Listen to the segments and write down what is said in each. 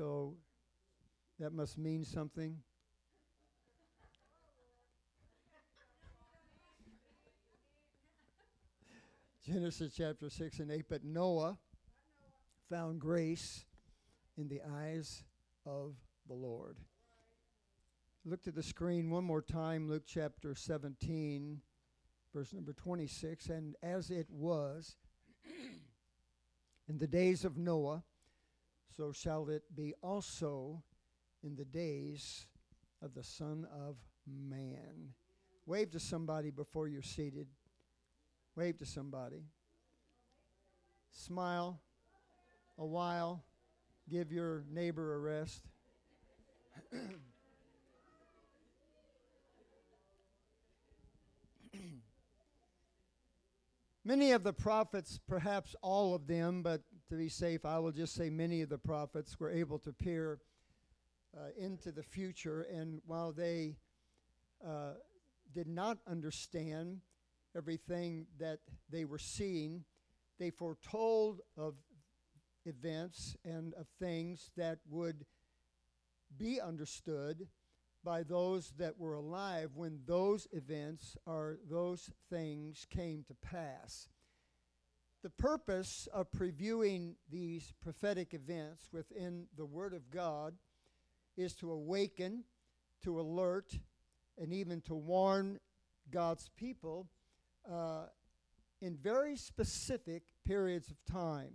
So that must mean something. Genesis chapter 6 and 8. But Noah found grace in the eyes of the Lord. Look to the screen one more time, Luke chapter 17, verse number 26. And as it was in the days of Noah, so shall it be also in the days of the Son of Man. Wave to somebody before you're seated. Wave to somebody. Smile a while. Give your neighbor a rest. Many of the prophets, perhaps all of them, but to be safe, I will just say many of the prophets were able to peer uh, into the future. And while they uh, did not understand everything that they were seeing, they foretold of events and of things that would be understood by those that were alive when those events or those things came to pass. The purpose of previewing these prophetic events within the Word of God is to awaken, to alert, and even to warn God's people uh, in very specific periods of time.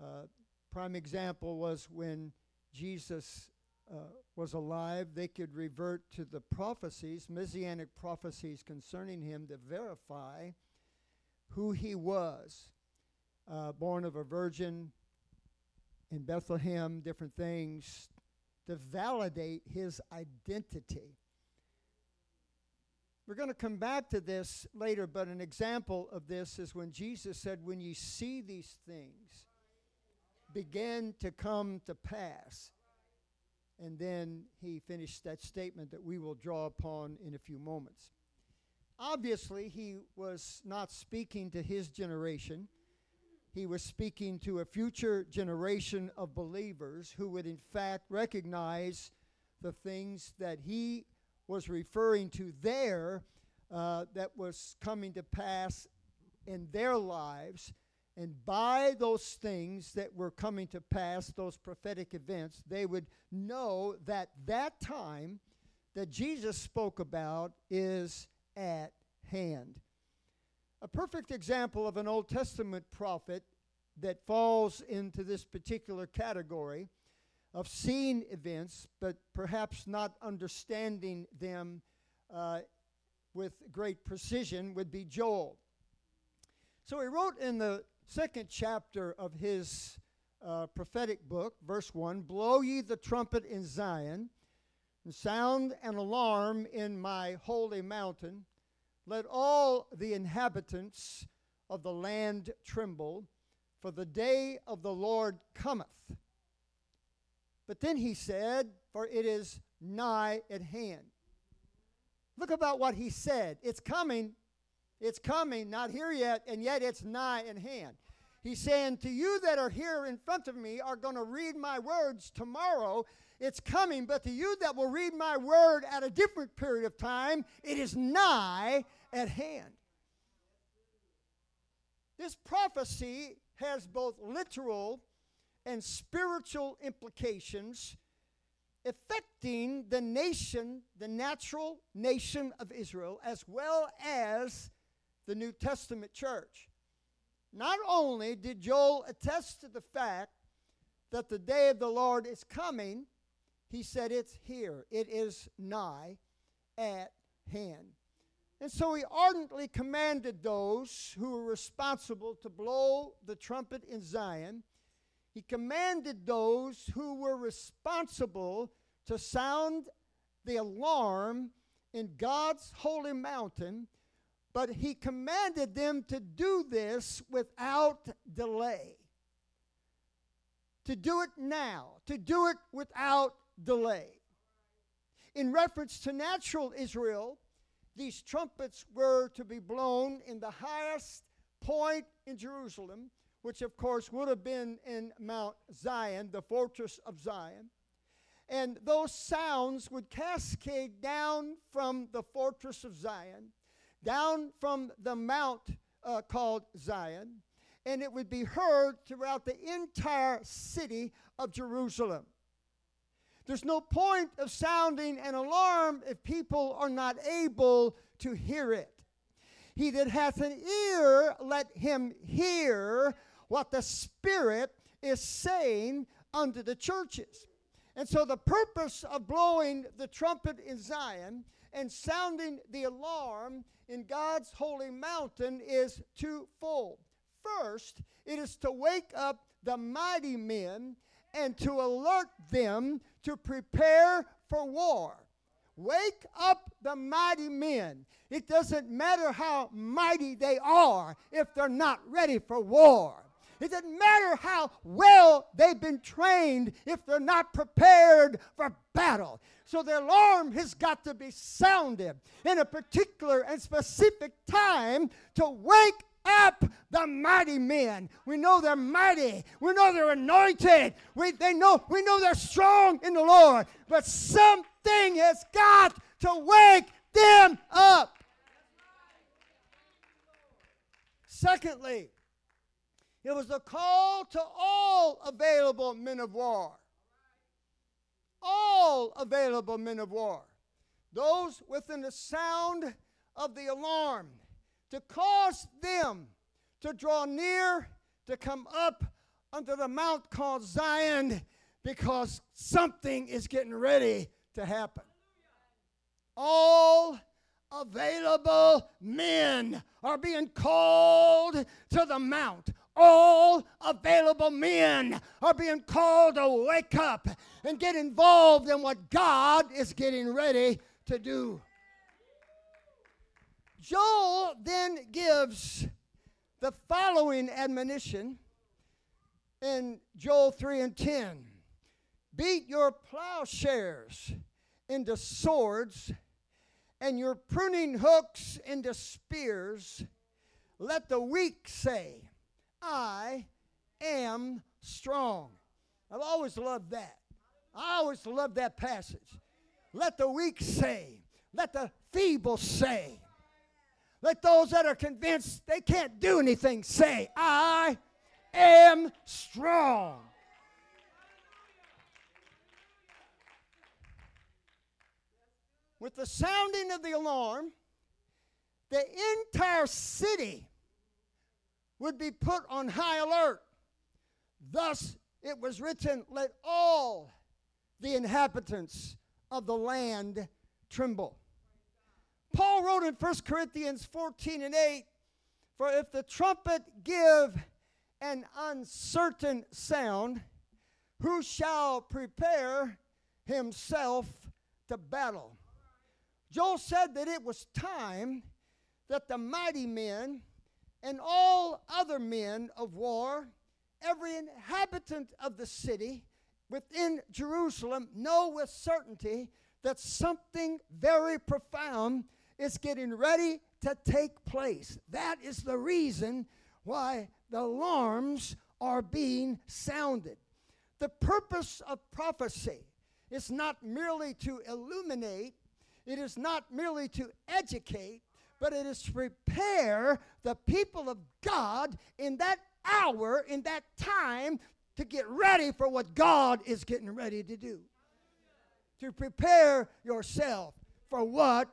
Uh, prime example was when Jesus uh, was alive, they could revert to the prophecies, messianic prophecies concerning him to verify who he was. Uh, born of a virgin in Bethlehem, different things to validate his identity. We're going to come back to this later, but an example of this is when Jesus said, When you see these things begin to come to pass, and then he finished that statement that we will draw upon in a few moments. Obviously, he was not speaking to his generation. He was speaking to a future generation of believers who would, in fact, recognize the things that he was referring to there uh, that was coming to pass in their lives and by those things that were coming to pass, those prophetic events, they would know that that time that Jesus spoke about is at hand. A perfect example of an Old Testament prophet that falls into this particular category of seeing events, but perhaps not understanding them uh, with great precision, would be Joel. So he wrote in the second chapter of his uh, prophetic book, verse 1 Blow ye the trumpet in Zion, and sound an alarm in my holy mountain. Let all the inhabitants of the land tremble, for the day of the Lord cometh. But then he said, For it is nigh at hand. Look about what he said. It's coming, it's coming, not here yet, and yet it's nigh at hand. He's saying, To you that are here in front of me are going to read my words tomorrow. It's coming, but to you that will read my word at a different period of time, it is nigh at hand. This prophecy has both literal and spiritual implications affecting the nation, the natural nation of Israel, as well as the New Testament church. Not only did Joel attest to the fact that the day of the Lord is coming, he said it's here, it is nigh at hand. And so he ardently commanded those who were responsible to blow the trumpet in Zion. He commanded those who were responsible to sound the alarm in God's holy mountain but he commanded them to do this without delay. To do it now, to do it without delay. In reference to natural Israel, these trumpets were to be blown in the highest point in Jerusalem, which of course would have been in Mount Zion, the fortress of Zion. And those sounds would cascade down from the fortress of Zion, down from the mount uh, called Zion, and it would be heard throughout the entire city of Jerusalem. There's no point of sounding an alarm if people are not able to hear it. He that hath an ear, let him hear what the Spirit is saying unto the churches. And so, the purpose of blowing the trumpet in Zion and sounding the alarm in God's holy mountain is twofold. First, it is to wake up the mighty men and to alert them to prepare for war. Wake up the mighty men. It doesn't matter how mighty they are if they're not ready for war. It doesn't matter how well they've been trained if they're not prepared for battle. So the alarm has got to be sounded in a particular and specific time to wake up the mighty men. We know they're mighty. We know they're anointed. We, they know, we know they're strong in the Lord. But something has got to wake them up. Secondly, it was a call to all available men of war. All available men of war. Those within the sound of the alarm to cause them to draw near, to come up unto the mount called Zion, because something is getting ready to happen. All available men are being called to the mount. All available men are being called to wake up and get involved in what God is getting ready to do. Joel then gives the following admonition in Joel 3 and 10 Beat your plowshares into swords and your pruning hooks into spears. Let the weak say, I am strong. I've always loved that. I always loved that passage. Let the weak say, let the feeble say, let those that are convinced they can't do anything say, I am strong. With the sounding of the alarm, the entire city would be put on high alert. Thus it was written, Let all the inhabitants of the land tremble. Paul wrote in 1 Corinthians 14 and 8 For if the trumpet give an uncertain sound, who shall prepare himself to battle? Joel said that it was time that the mighty men and all other men of war, every inhabitant of the city within Jerusalem, know with certainty that something very profound is getting ready to take place. That is the reason why the alarms are being sounded. The purpose of prophecy is not merely to illuminate, it is not merely to educate, but it is to prepare the people of God in that hour, in that time, to get ready for what God is getting ready to do. To prepare yourself for what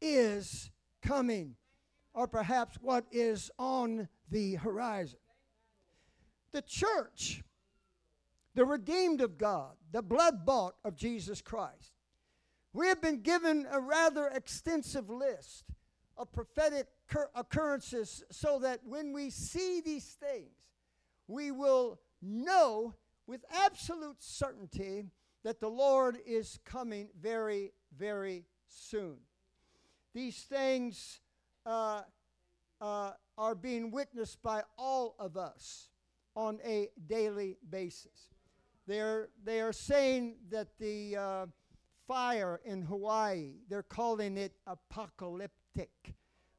is coming, or perhaps what is on the horizon. The church, the redeemed of God, the blood bought of Jesus Christ, we have been given a rather extensive list of prophetic occurrences so that when we see these things, we will know with absolute certainty that the Lord is coming very, very soon. These things uh, uh, are being witnessed by all of us on a daily basis. They're, they are saying that the uh, fire in Hawaii, they're calling it apocalyptic.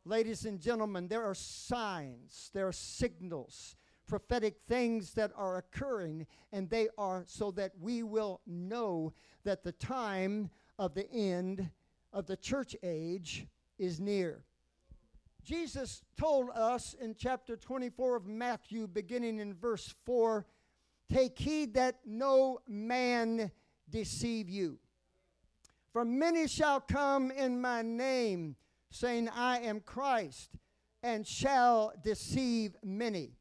Ladies and gentlemen, there are signs, there are signals prophetic things that are occurring, and they are so that we will know that the time of the end of the church age is near. Jesus told us in chapter 24 of Matthew, beginning in verse 4 Take heed that no man deceive you. For many shall come in my name, saying, I am Christ, and shall deceive many.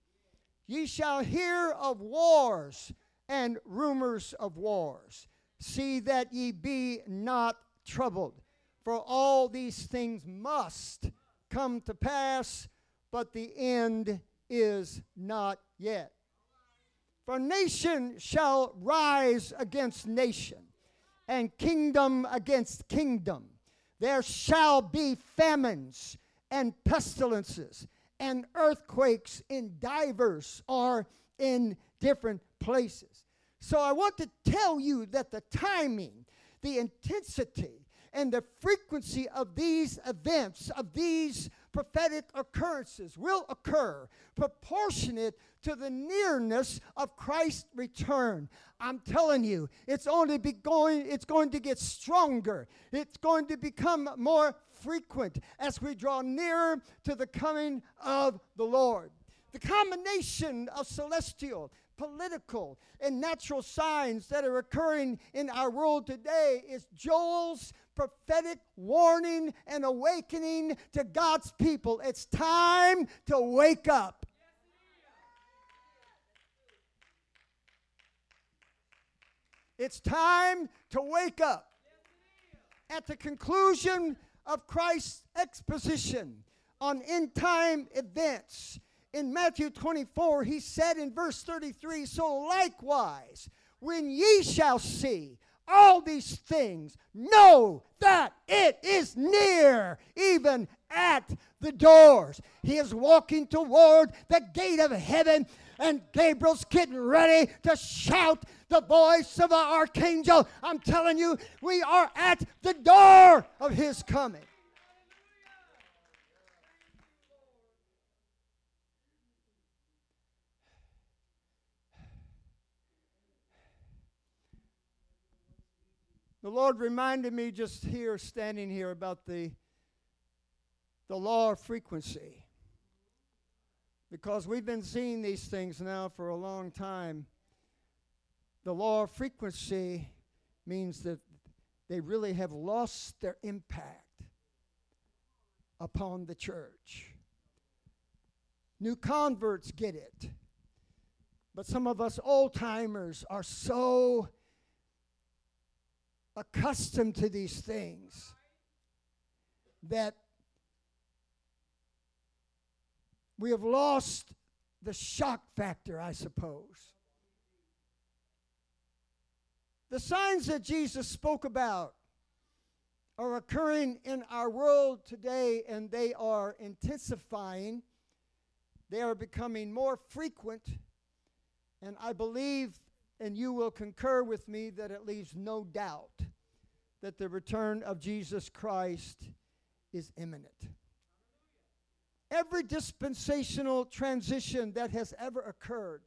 Ye shall hear of wars and rumors of wars. See that ye be not troubled, for all these things must come to pass, but the end is not yet. For nation shall rise against nation, and kingdom against kingdom. There shall be famines and pestilences and earthquakes in divers or in different places. So I want to tell you that the timing, the intensity, and the frequency of these events, of these prophetic occurrences, will occur proportionate to the nearness of Christ's return. I'm telling you, it's only be going, it's going to get stronger. It's going to become more frequent as we draw nearer to the coming of the Lord. The combination of celestial, political, and natural signs that are occurring in our world today is Joel's prophetic warning and awakening to God's people. It's time to wake up. It's time to wake up. At the conclusion of Christ's exposition on end time events, in Matthew 24, he said in verse 33 So likewise, when ye shall see all these things, know that it is near, even at the doors. He is walking toward the gate of heaven, and Gabriel's getting ready to shout the voice of the archangel. I'm telling you, we are at the door of his coming. The Lord reminded me just here, standing here, about the, the law of frequency. Because we've been seeing these things now for a long time. The law of frequency means that they really have lost their impact upon the church. New converts get it. But some of us old timers are so accustomed to these things that we have lost the shock factor, I suppose. The signs that Jesus spoke about are occurring in our world today and they are intensifying. They are becoming more frequent. And I believe and you will concur with me that it leaves no doubt that the return of Jesus Christ is imminent. Every dispensational transition that has ever occurred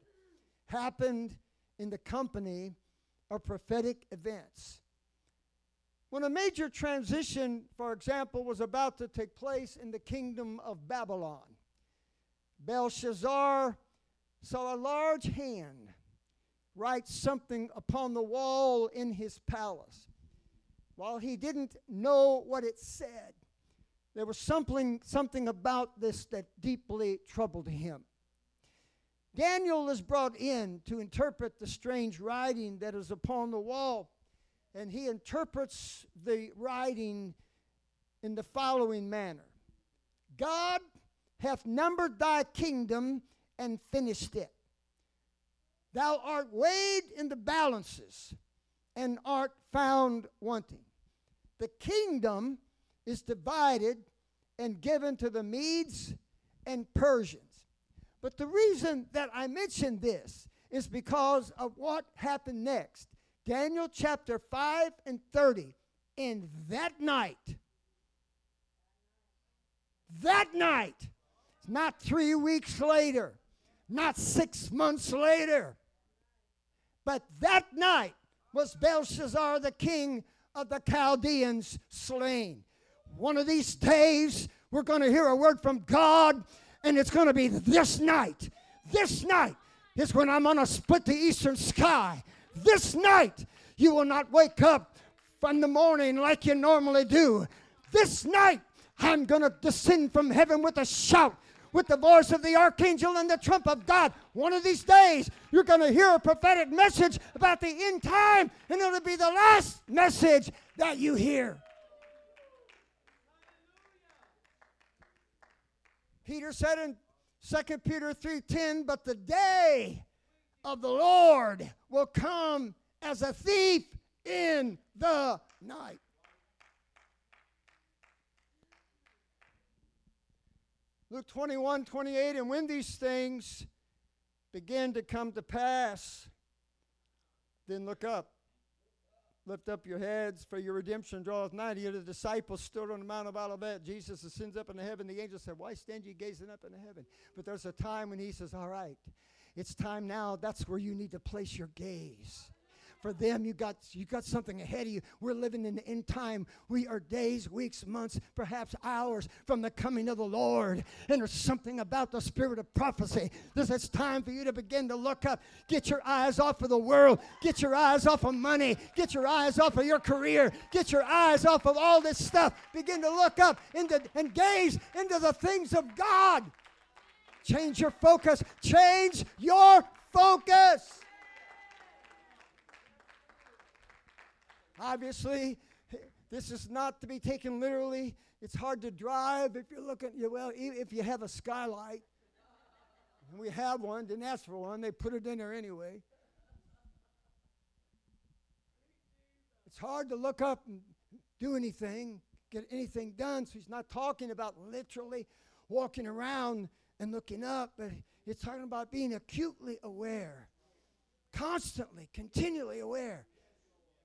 happened in the company of prophetic events. When a major transition, for example, was about to take place in the kingdom of Babylon, Belshazzar saw a large hand write something upon the wall in his palace. While he didn't know what it said, there was something, something about this that deeply troubled him. Daniel is brought in to interpret the strange writing that is upon the wall, and he interprets the writing in the following manner God hath numbered thy kingdom and finished it. Thou art weighed in the balances and art found wanting. The kingdom is divided and given to the Medes and Persians. But the reason that I mention this is because of what happened next. Daniel chapter 5 and 30. In that night, that night, not three weeks later, not six months later. But that night was Belshazzar, the king of the Chaldeans, slain. One of these days, we're going to hear a word from God, and it's going to be this night. This night is when I'm going to split the eastern sky. This night, you will not wake up from the morning like you normally do. This night, I'm going to descend from heaven with a shout with the voice of the archangel and the trump of God. One of these days, you're going to hear a prophetic message about the end time, and it'll be the last message that you hear. Peter said in 2 Peter 3:10, "But the day of the Lord will come as a thief in the night." Luke 21 28, and when these things begin to come to pass, then look up. Lift up your heads, for your redemption draweth nigh. Here the disciples stood on the Mount of Olivet. Jesus ascends up into heaven. The angel said, Why stand ye gazing up into heaven? But there's a time when he says, All right, it's time now. That's where you need to place your gaze for them. You got you got something ahead of you. We're living in the end time. We are days weeks months perhaps hours from the coming of the lord. And there's something about the spirit of prophecy this is time for you to begin to look up. Get your eyes off of the world. Get your eyes off of money. Get your eyes off of your career. Get your eyes off of all this stuff. Begin to look up into, and gaze into the things of god. Change your focus. Change your focus Obviously, this is not to be taken literally. It's hard to drive if you're looking, well, if you have a skylight. And we have one, didn't ask for one, they put it in there anyway. It's hard to look up and do anything, get anything done. So he's not talking about literally walking around and looking up, but he's talking about being acutely aware, constantly, continually aware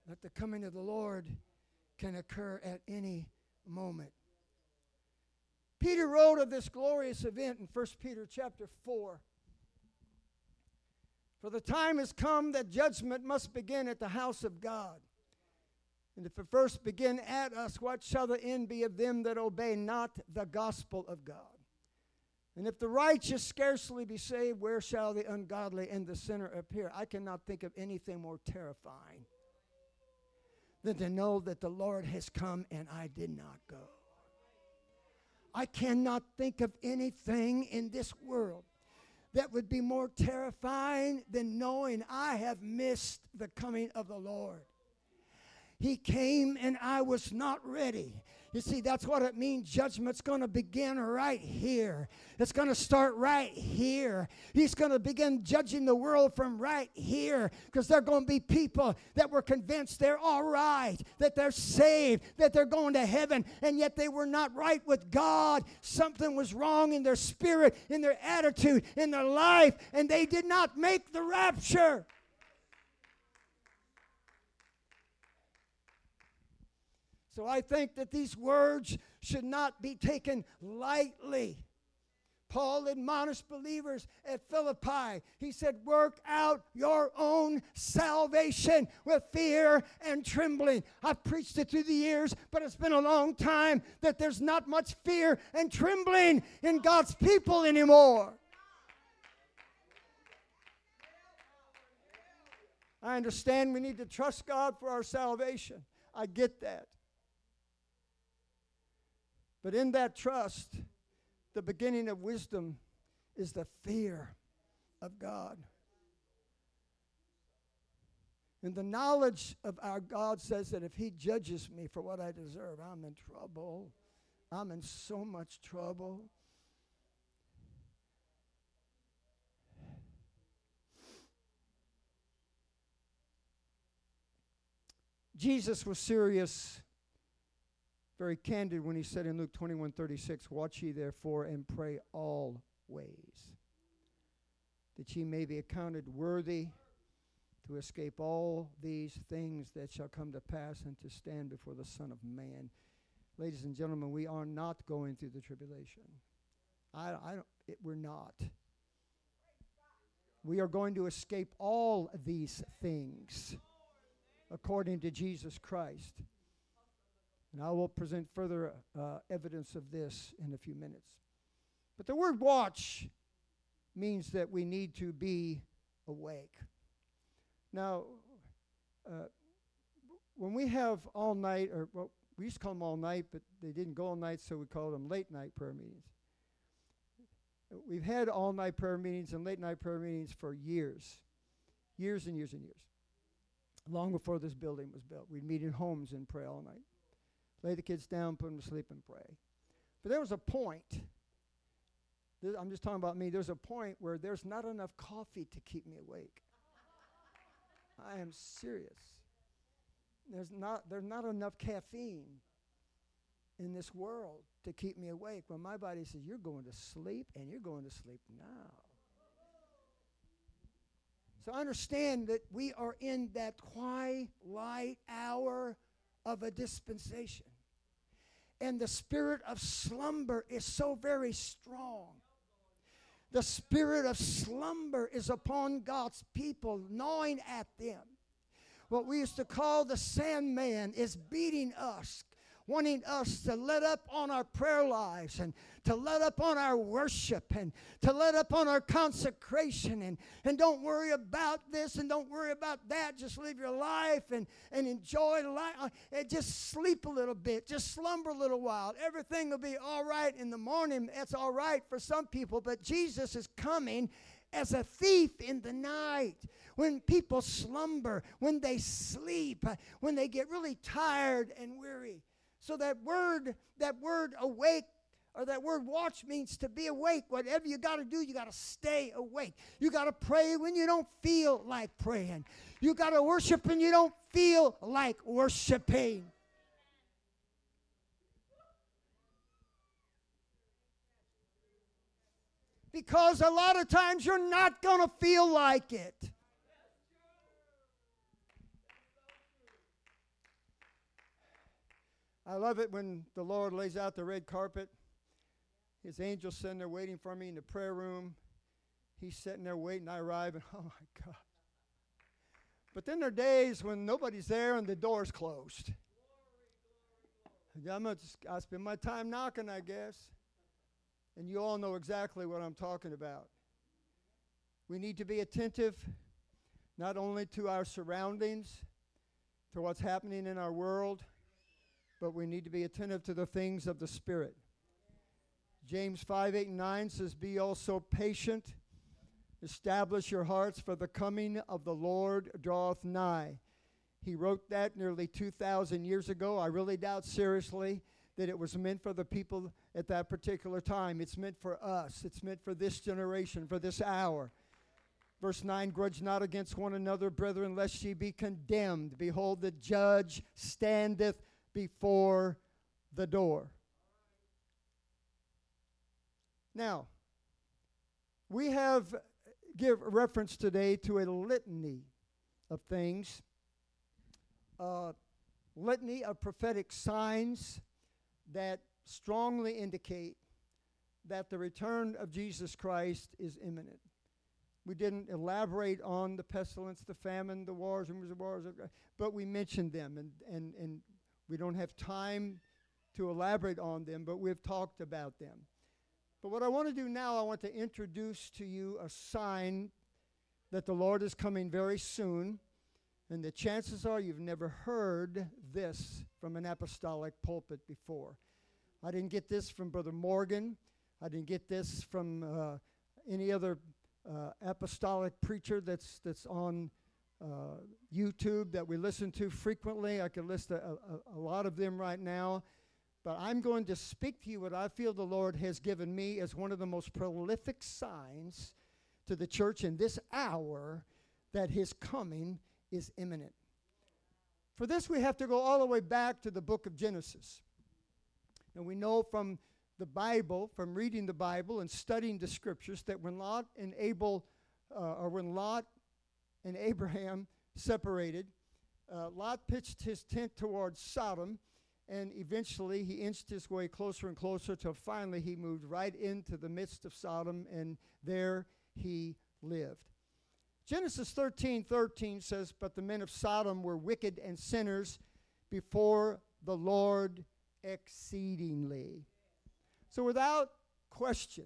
that the coming of the Lord can occur at any moment. Peter wrote of this glorious event in 1 Peter chapter 4. For the time has come that judgment must begin at the house of God. And if it first begin at us, what shall the end be of them that obey not the gospel of God? And if the righteous scarcely be saved, where shall the ungodly and the sinner appear? I cannot think of anything more terrifying than to know that the Lord has come and I did not go. I cannot think of anything in this world that would be more terrifying than knowing I have missed the coming of the Lord. He came and I was not ready. You see, that's what it means. Judgment's going to begin right here. It's going to start right here. He's going to begin judging the world from right here because there are going to be people that were convinced they're all right, that they're saved, that they're going to heaven, and yet they were not right with God. Something was wrong in their spirit, in their attitude, in their life, and they did not make the rapture. So I think that these words should not be taken lightly. Paul admonished believers at Philippi. He said, Work out your own salvation with fear and trembling. I've preached it through the years, but it's been a long time that there's not much fear and trembling in God's people anymore. I understand we need to trust God for our salvation. I get that. But in that trust, the beginning of wisdom is the fear of God. And the knowledge of our God says that if He judges me for what I deserve, I'm in trouble. I'm in so much trouble. Jesus was serious very candid when he said in Luke 21 36, Watch ye therefore and pray always, that ye may be accounted worthy to escape all these things that shall come to pass and to stand before the Son of Man. Ladies and gentlemen, we are not going through the tribulation. I, I don't, it, we're not. We are going to escape all these things according to Jesus Christ. And I will present further uh, evidence of this in a few minutes. But the word watch means that we need to be awake. Now, uh, when we have all night, or well, we used to call them all night, but they didn't go all night, so we called them late night prayer meetings. We've had all night prayer meetings and late night prayer meetings for years, years and years and years. Long before this building was built, we'd meet in homes and pray all night. Lay the kids down, put them to sleep, and pray. But there was a point. I'm just talking about me. There's a point where there's not enough coffee to keep me awake. I am serious. There's not, there's not enough caffeine in this world to keep me awake when my body says, You're going to sleep and you're going to sleep now. So understand that we are in that twilight hour of a dispensation. And the spirit of slumber is so very strong. The spirit of slumber is upon God's people, gnawing at them. What we used to call the sandman is beating us, wanting us to let up on our prayer lives and to let up on our worship and to let up on our consecration and, and don't worry about this and don't worry about that. Just live your life and, and enjoy life uh, and just sleep a little bit. Just slumber a little while. Everything will be all right in the morning. That's all right for some people, but Jesus is coming as a thief in the night. When people slumber, when they sleep, uh, when they get really tired and weary. So that word, that word awake or that word watch means to be awake. Whatever you got to do, you got to stay awake. You got to pray when you don't feel like praying. You got to worship when you don't feel like worshiping. Because a lot of times you're not going to feel like it. I love it when the Lord lays out the red carpet. His angels sitting there waiting for me in the prayer room. He's sitting there waiting. I arrive, and oh my God. But then there are days when nobody's there and the door's closed. I'm gonna just, I spend my time knocking, I guess. And you all know exactly what I'm talking about. We need to be attentive not only to our surroundings, to what's happening in our world, but we need to be attentive to the things of the Spirit. James 5 8 and 9 says, Be also patient, establish your hearts, for the coming of the Lord draweth nigh. He wrote that nearly 2,000 years ago. I really doubt seriously that it was meant for the people at that particular time. It's meant for us, it's meant for this generation, for this hour. Verse 9 Grudge not against one another, brethren, lest ye be condemned. Behold, the judge standeth before the door. Now, we have give reference today to a litany of things, a litany of prophetic signs that strongly indicate that the return of Jesus Christ is imminent. We didn't elaborate on the pestilence, the famine, the wars, and of wars, but we mentioned them, and, and, and we don't have time to elaborate on them, but we've talked about them. But what I want to do now, I want to introduce to you a sign that the Lord is coming very soon. And the chances are you've never heard this from an apostolic pulpit before. I didn't get this from Brother Morgan. I didn't get this from uh, any other uh, apostolic preacher that's, that's on uh, YouTube that we listen to frequently. I could list a, a, a lot of them right now. But I'm going to speak to you what I feel the Lord has given me as one of the most prolific signs to the church in this hour that his coming is imminent. For this, we have to go all the way back to the book of Genesis. And we know from the Bible, from reading the Bible and studying the scriptures, that when Lot and Abel, uh, or when Lot and Abraham separated, uh, Lot pitched his tent towards Sodom, and eventually he inched his way closer and closer till finally he moved right into the midst of Sodom, and there he lived. Genesis 13 13 says, But the men of Sodom were wicked and sinners before the Lord exceedingly. So, without question,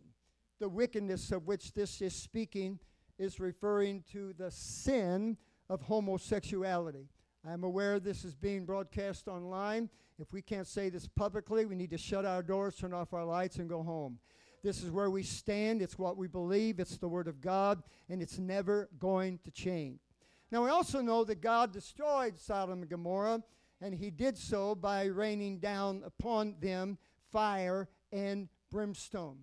the wickedness of which this is speaking is referring to the sin of homosexuality. I'm aware this is being broadcast online. If we can't say this publicly, we need to shut our doors, turn off our lights, and go home. This is where we stand. It's what we believe. It's the Word of God, and it's never going to change. Now, we also know that God destroyed Sodom and Gomorrah, and He did so by raining down upon them fire and brimstone.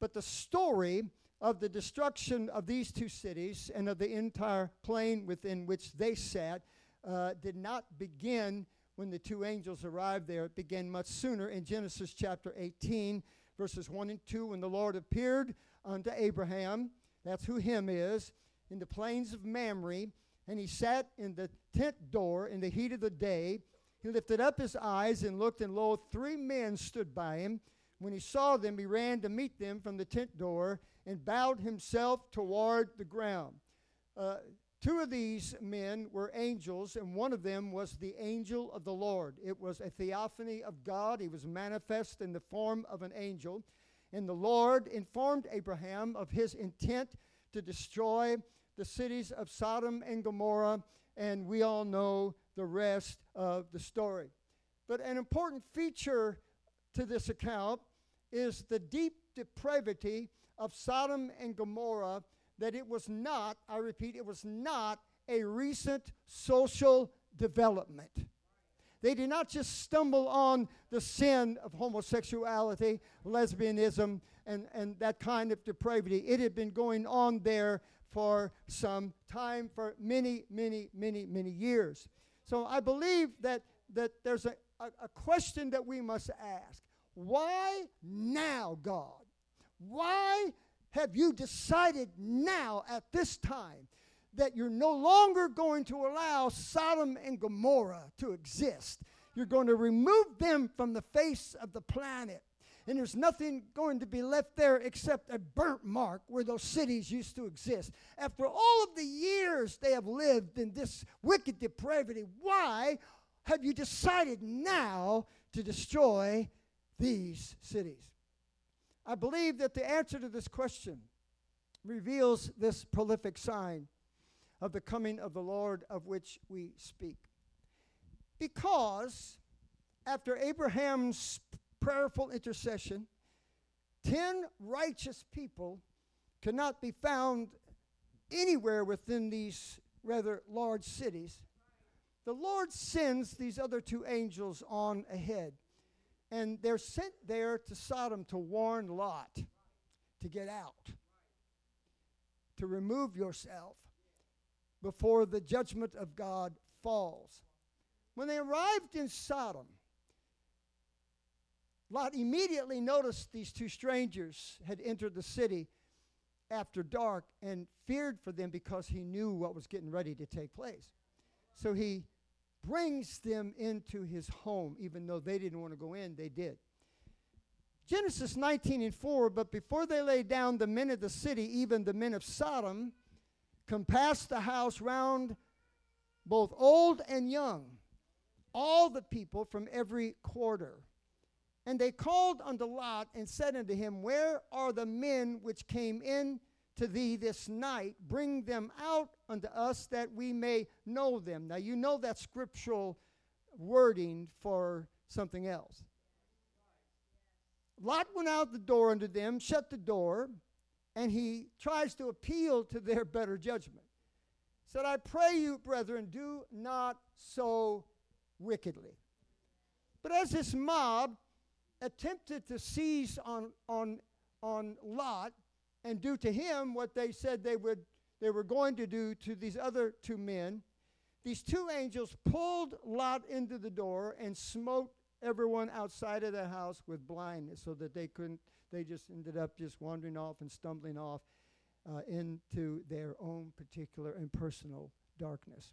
But the story of the destruction of these two cities and of the entire plain within which they sat uh, did not begin when the two angels arrived there. It began much sooner in Genesis chapter 18, verses 1 and 2, when the Lord appeared unto Abraham. That's who him is, in the plains of Mamre. And he sat in the tent door in the heat of the day. He lifted up his eyes and looked, and lo, three men stood by him. When he saw them, he ran to meet them from the tent door and bowed himself toward the ground. Uh, two of these men were angels, and one of them was the angel of the Lord. It was a theophany of God. He was manifest in the form of an angel. And the Lord informed Abraham of his intent to destroy the cities of Sodom and Gomorrah, and we all know the rest of the story. But an important feature to this account is the deep depravity of Sodom and Gomorrah that it was not, I repeat, it was not a recent social development. They did not just stumble on the sin of homosexuality, lesbianism, and, and that kind of depravity. It had been going on there for some time, for many, many, many, many years. So I believe that, that there's a, a, a question that we must ask. Why now, God? Why have you decided now at this time that you're no longer going to allow Sodom and Gomorrah to exist? You're going to remove them from the face of the planet. And there's nothing going to be left there except a burnt mark where those cities used to exist. After all of the years they have lived in this wicked depravity, why have you decided now to destroy these cities? I believe that the answer to this question reveals this prolific sign of the coming of the Lord of which we speak. Because after Abraham's prayerful intercession, ten righteous people cannot be found anywhere within these rather large cities. The Lord sends these other two angels on ahead. And they're sent there to Sodom to warn Lot to get out, to remove yourself before the judgment of God falls. When they arrived in Sodom, Lot immediately noticed these two strangers had entered the city after dark and feared for them because he knew what was getting ready to take place. So he brings them into his home, even though they didn't want to go in, they did. Genesis 19 and 4 But before they lay down, the men of the city, even the men of Sodom, compassed the house round both old and young, all the people from every quarter. And they called unto Lot and said unto him, Where are the men which came in to thee this night, bring them out unto us that we may know them. Now, you know that scriptural wording for something else. Lot went out the door unto them, shut the door, and he tries to appeal to their better judgment. Said, I pray you, brethren, do not so wickedly. But as this mob attempted to seize on, on, on Lot, and do to him what they said they would they were going to do to these other two men. These two angels pulled Lot into the door and smote everyone outside of the house with blindness so that they couldn't they just ended up just wandering off and stumbling off uh, into their own particular and personal darkness.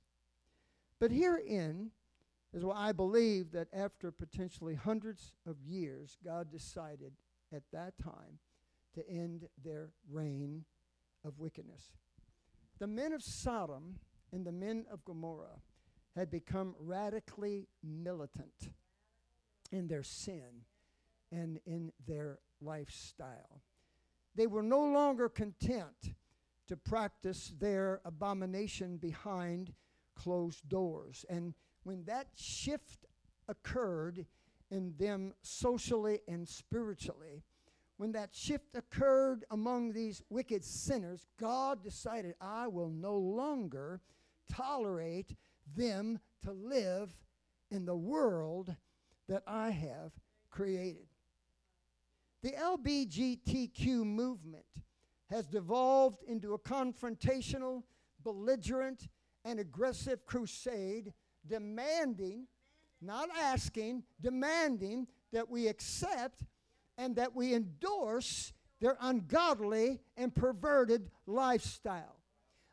But herein is why I believe that after potentially hundreds of years, God decided at that time to end their reign of wickedness. The men of Sodom and the men of Gomorrah had become radically militant in their sin and in their lifestyle. They were no longer content to practice their abomination behind closed doors. And when that shift occurred in them socially and spiritually, when that shift occurred among these wicked sinners, God decided, I will no longer tolerate them to live in the world that I have created. The LBGTQ movement has devolved into a confrontational, belligerent, and aggressive crusade demanding, not asking, demanding that we accept and that we endorse their ungodly and perverted lifestyle.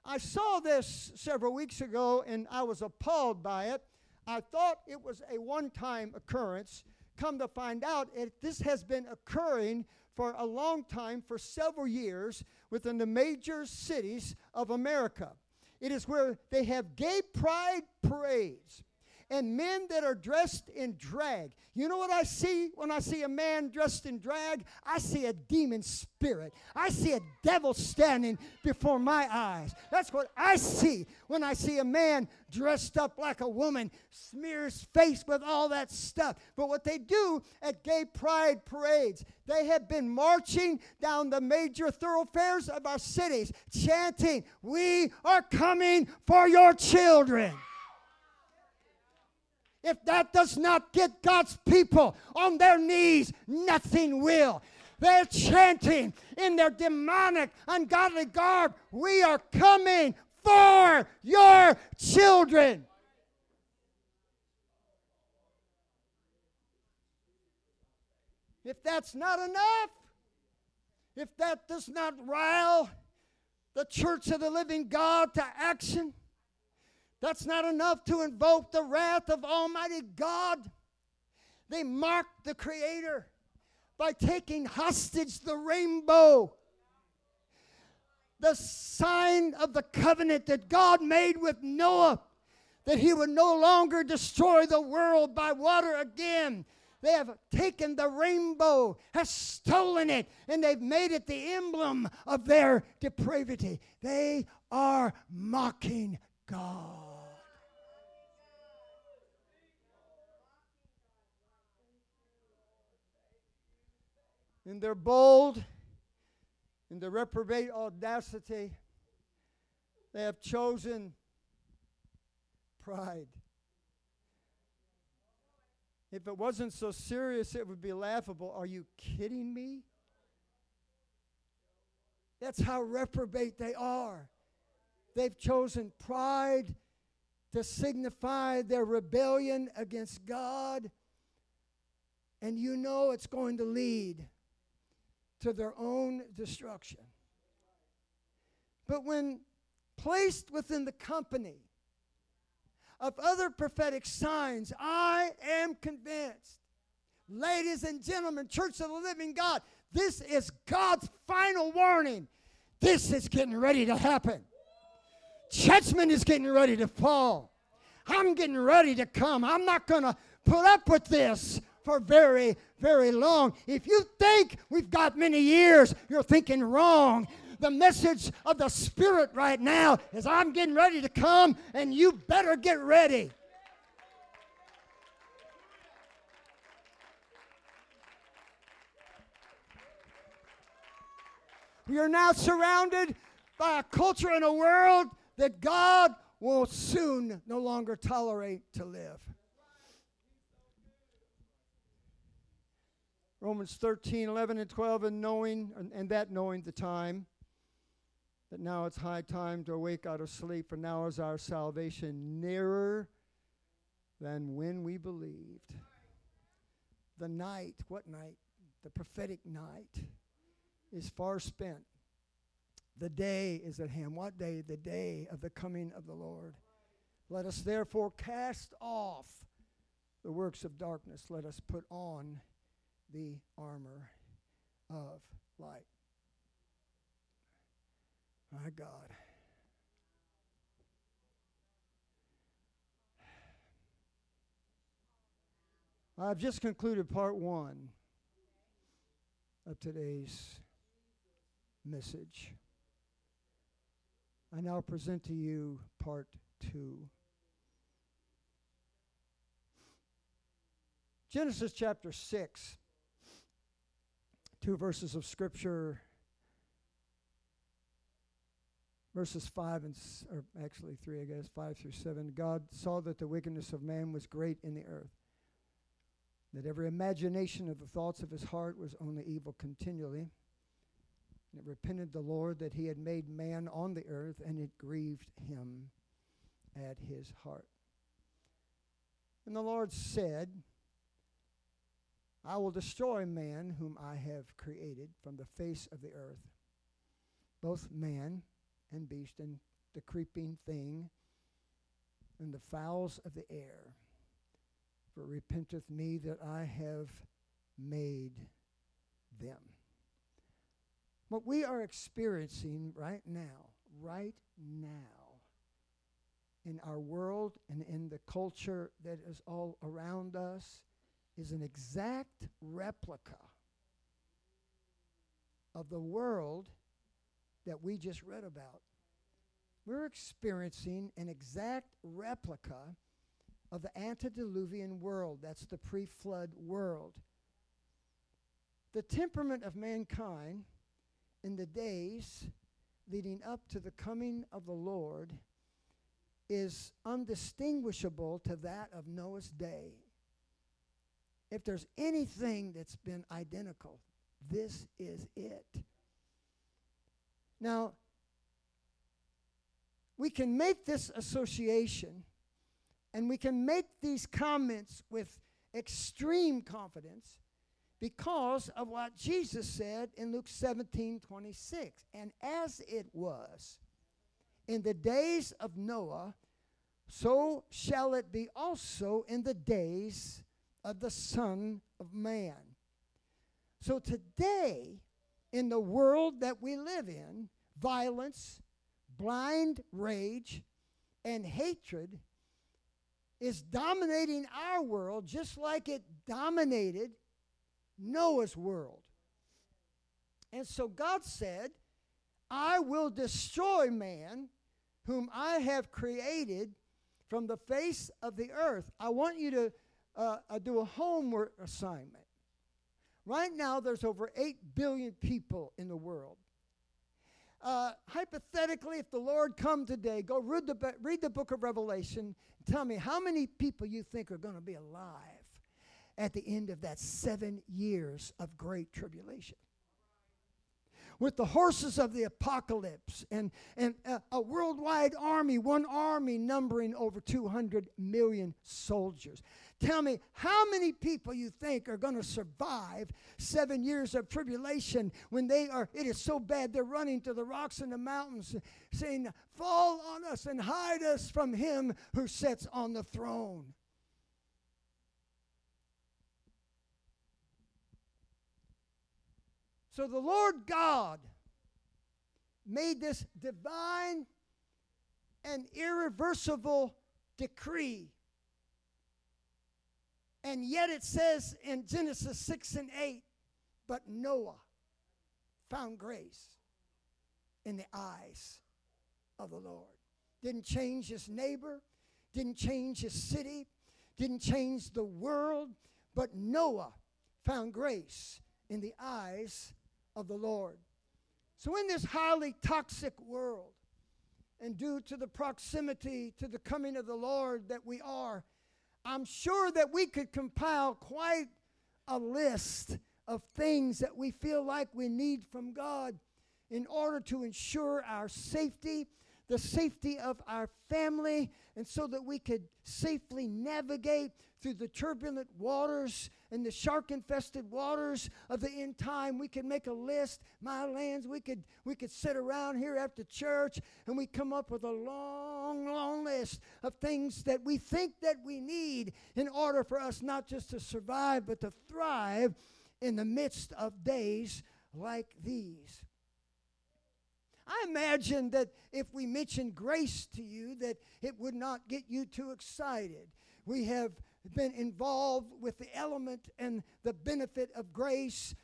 I saw this several weeks ago and I was appalled by it. I thought it was a one time occurrence. Come to find out, it, this has been occurring for a long time, for several years, within the major cities of America. It is where they have gay pride parades and men that are dressed in drag. You know what I see when I see a man dressed in drag? I see a demon spirit. I see a devil standing before my eyes. That's what I see when I see a man dressed up like a woman, smears face with all that stuff. But what they do at gay pride parades, they have been marching down the major thoroughfares of our cities, chanting, We are coming for your children. If that does not get God's people on their knees, nothing will. They're chanting in their demonic, ungodly garb, We are coming for your children. If that's not enough, if that does not rile the church of the living God to action, that's not enough to invoke the wrath of Almighty God. They mocked the Creator by taking hostage the rainbow, the sign of the covenant that God made with Noah, that he would no longer destroy the world by water again. They have taken the rainbow, has stolen it, and they've made it the emblem of their depravity. They are mocking God. In their bold, in their reprobate audacity, they have chosen pride. If it wasn't so serious, it would be laughable. Are you kidding me? That's how reprobate they are. They've chosen pride to signify their rebellion against God. And you know it's going to lead to their own destruction. But when placed within the company of other prophetic signs, I am convinced, ladies and gentlemen, Church of the Living God, this is God's final warning. This is getting ready to happen. Judgment is getting ready to fall. I'm getting ready to come. I'm not going to put up with this for very, very long. If you think we've got many years, you're thinking wrong. The message of the Spirit right now is I'm getting ready to come, and you better get ready. We are now surrounded by a culture and a world that God will soon no longer tolerate to live. Romans 13, 11, and 12, and knowing, and, and that knowing the time, that now it's high time to awake out of sleep, for now is our salvation nearer than when we believed. The night, what night? The prophetic night is far spent. The day is at hand. What day? The day of the coming of the Lord. Let us therefore cast off the works of darkness. Let us put on the armor of light. My God. I've just concluded part one of today's message. I now present to you part two. Genesis chapter 6 two verses of scripture, verses 5 and, or actually 3, I guess, 5 through 7. God saw that the wickedness of man was great in the earth, that every imagination of the thoughts of his heart was only evil continually. And it repented the Lord that he had made man on the earth, and it grieved him at his heart. And the Lord said, I will destroy man whom I have created from the face of the earth, both man and beast, and the creeping thing, and the fowls of the air. For repenteth me that I have made them. What we are experiencing right now, right now, in our world and in the culture that is all around us, is an exact replica of the world that we just read about. We're experiencing an exact replica of the antediluvian world. That's the pre flood world. The temperament of mankind in the days leading up to the coming of the Lord is undistinguishable to that of Noah's day. If there's anything that's been identical, this is it. Now, we can make this association and we can make these comments with extreme confidence because of what Jesus said in Luke 17 26. And as it was in the days of Noah, so shall it be also in the days of the Son of Man. So today, in the world that we live in, violence, blind rage, and hatred is dominating our world just like it dominated Noah's world. And so God said, I will destroy man whom I have created from the face of the earth. I want you to uh, uh, do a homework assignment. Right now, there's over 8 billion people in the world. Uh, hypothetically, if the Lord come today, go read the, read the book of Revelation. Tell me how many people you think are going to be alive at the end of that seven years of great tribulation. With the horses of the apocalypse and, and a, a worldwide army, one army numbering over 200 million soldiers. Tell me how many people you think are going to survive seven years of tribulation when they are, it is so bad they're running to the rocks and the mountains saying, Fall on us and hide us from him who sits on the throne. So the Lord God made this divine and irreversible decree. And yet it says in Genesis 6 and 8, but Noah found grace in the eyes of the Lord. Didn't change his neighbor, didn't change his city, didn't change the world, but Noah found grace in the eyes of the Lord. So, in this highly toxic world, and due to the proximity to the coming of the Lord that we are, I'm sure that we could compile quite a list of things that we feel like we need from God in order to ensure our safety the safety of our family, and so that we could safely navigate through the turbulent waters and the shark infested waters of the end time. We could make a list, my lands. We could, we could sit around here after church and we come up with a long, long list of things that we think that we need in order for us not just to survive, but to thrive in the midst of days like these. I imagine that if we mentioned grace to you, that it would not get you too excited. We have been involved with the element and the benefit of grace.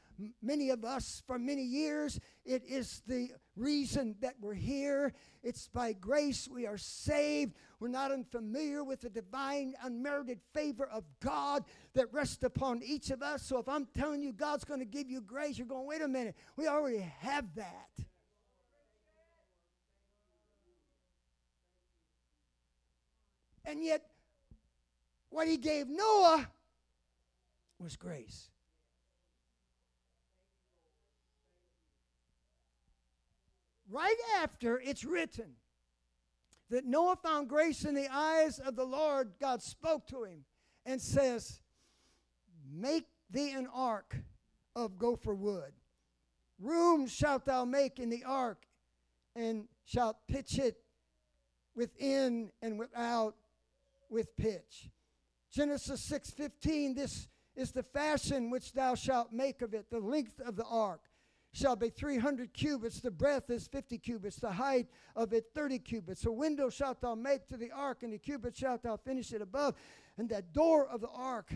Many of us, for many years, it is the reason that we're here. It's by grace we are saved. We're not unfamiliar with the divine, unmerited favor of God that rests upon each of us. So if I'm telling you God's going to give you grace, you're going, wait a minute, we already have that. And yet, what he gave Noah was grace. Right after it's written that Noah found grace in the eyes of the Lord, God spoke to him and says, Make thee an ark of gopher wood. Room shalt thou make in the ark, and shalt pitch it within and without with pitch. Genesis 6:15 This is the fashion which thou shalt make of it the length of the ark shall be 300 cubits the breadth is 50 cubits the height of it 30 cubits. A window shalt thou make to the ark and the cubits shalt thou finish it above and that door of the ark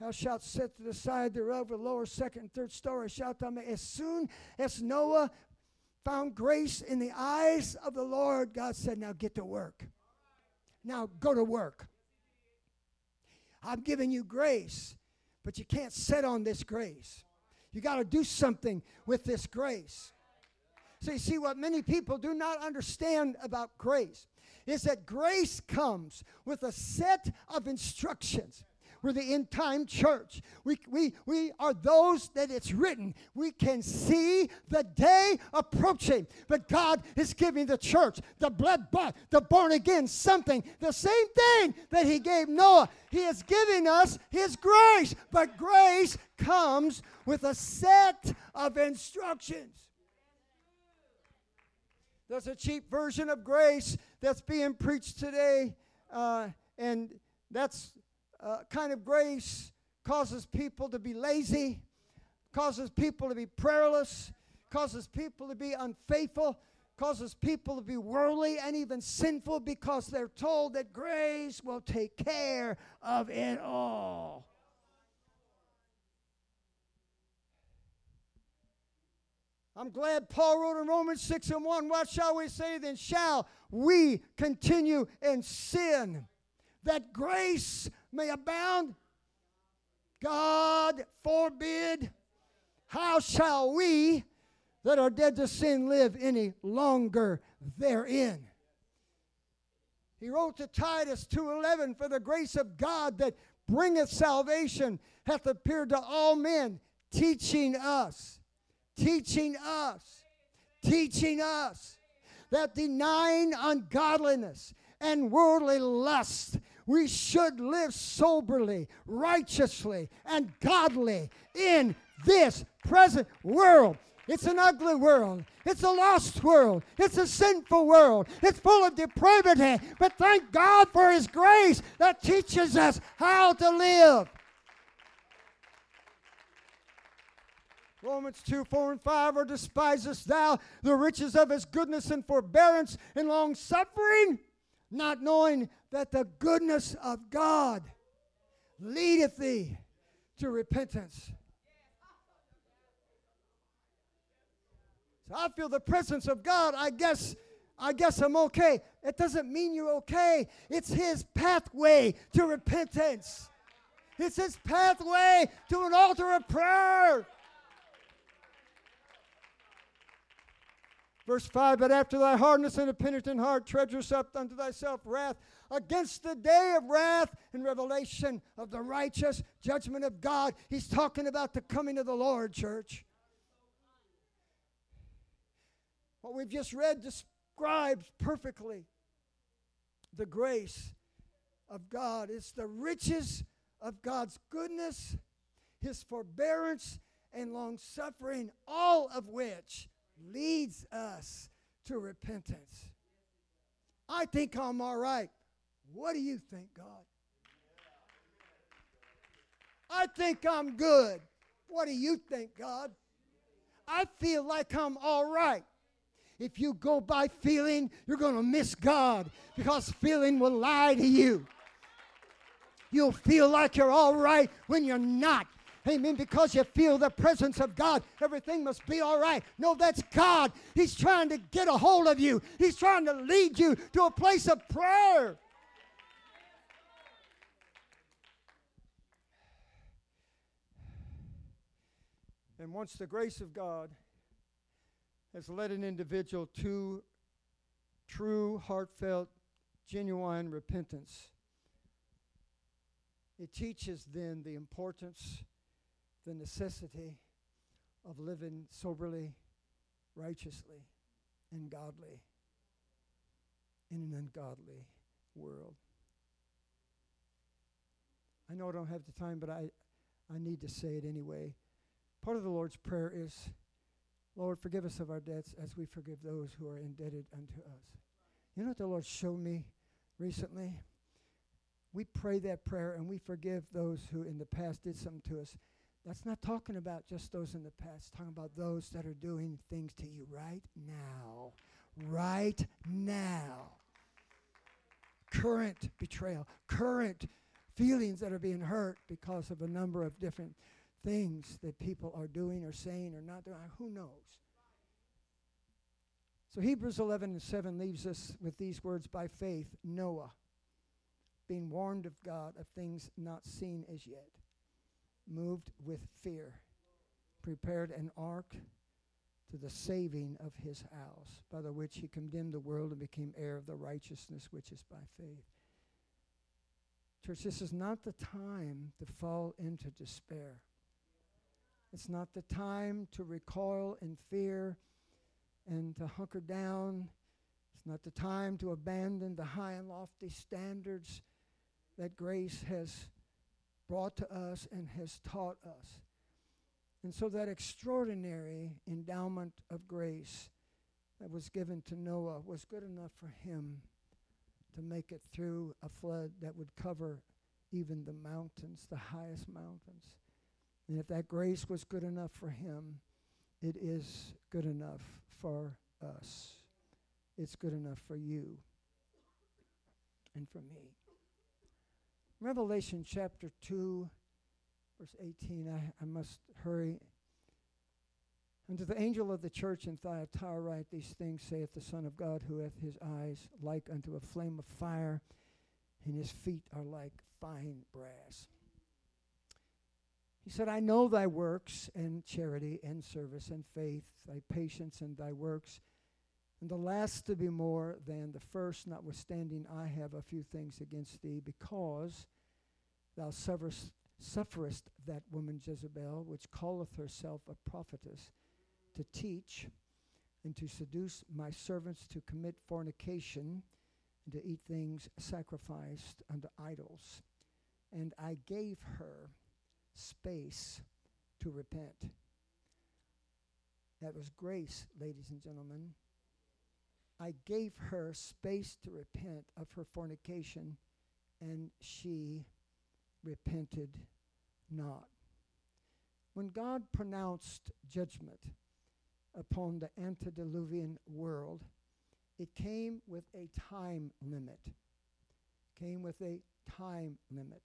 thou shalt set to the side thereof a lower second and third story shalt thou make. As soon as Noah found grace in the eyes of the Lord God said now get to work now go to work I'm giving you grace, but you can't sit on this grace. You got to do something with this grace. So, you see, what many people do not understand about grace is that grace comes with a set of instructions. We're the end time church. We, we, we are those that it's written. We can see the day approaching. But God is giving the church, the blood bought, the born again, something, the same thing that He gave Noah. He is giving us His grace. But grace comes with a set of instructions. There's a cheap version of grace that's being preached today, uh, and that's uh, kind of grace causes people to be lazy, causes people to be prayerless, causes people to be unfaithful, causes people to be worldly and even sinful because they're told that grace will take care of it all. I'm glad Paul wrote in Romans 6 and 1, What shall we say then? Shall we continue in sin that grace may abound? God forbid. How shall we that are dead to sin live any longer therein? He wrote to Titus 2:11 for the grace of God that bringeth salvation hath appeared to all men teaching us teaching us teaching us that denying ungodliness and worldly lust we should live soberly, righteously, and godly in this present world. It's an ugly world. It's a lost world. It's a sinful world. It's full of depravity. But thank God for His grace that teaches us how to live. Romans 2, 4, and 5, or despisest thou the riches of his goodness and forbearance and long suffering, not knowing that the goodness of God leadeth thee to repentance. So I feel the presence of God. I guess I guess I'm okay. It doesn't mean you're okay. It's his pathway to repentance. It's his pathway to an altar of prayer. Verse 5 But after thy hardness and a penitent heart, treasures up unto thyself wrath against the day of wrath and revelation of the righteous judgment of God. He's talking about the coming of the Lord, church. What we've just read describes perfectly the grace of God. It's the riches of God's goodness, His forbearance, and long suffering, all of which leads us to repentance. I think I'm all right. What do you think, God? I think I'm good. What do you think, God? I feel like I'm all right. If you go by feeling, you're going to miss God because feeling will lie to you. You'll feel like you're all right when you're not. Amen. Because you feel the presence of God, everything must be all right. No, that's God. He's trying to get a hold of you, He's trying to lead you to a place of prayer. And once the grace of God has led an individual to true, heartfelt, genuine repentance, it teaches then the importance, the necessity of living soberly, righteously, and godly in an ungodly world. I know I don't have the time, but I, I need to say it anyway. Part of the Lord's Prayer is, Lord, forgive us of our debts as we forgive those who are indebted unto us. You know what the Lord showed me recently? We pray that prayer and we forgive those who in the past did something to us. That's not talking about just those in the past, talking about those that are doing things to you right now. Right now. Current betrayal, current feelings that are being hurt because of a number of different things that people are doing or saying or not doing. Who knows? So Hebrews 11 and 7 leaves us with these words by faith Noah, being warned of God of things not seen as yet, moved with fear, prepared an ark to the saving of his house, by the which he condemned the world and became heir of the righteousness which is by faith. Church, this is not the time to fall into despair. It's not the time to recoil in fear and to hunker down. It's not the time to abandon the high and lofty standards that grace has brought to us and has taught us. And so, that extraordinary endowment of grace that was given to Noah was good enough for him to make it through a flood that would cover even the mountains, the highest mountains. And if that grace was good enough for him, it is good enough for us. It's good enough for you and for me. Revelation chapter 2, verse 18. I, I must hurry. Unto the angel of the church in Thyatira write these things, saith the Son of God, who hath his eyes like unto a flame of fire, and his feet are like fine brass. He said, I know thy works and charity and service and faith, thy patience and thy works, and the last to be more than the first, notwithstanding I have a few things against thee, because thou sufferest, sufferest that woman Jezebel, which calleth herself a prophetess, to teach and to seduce my servants to commit fornication and to eat things sacrificed unto idols. And I gave her space to repent. That was grace, ladies and gentlemen. I gave her space to repent of her fornication, and she repented not. When God pronounced judgment upon the antediluvian world, it came with a time limit. Came with a time limit.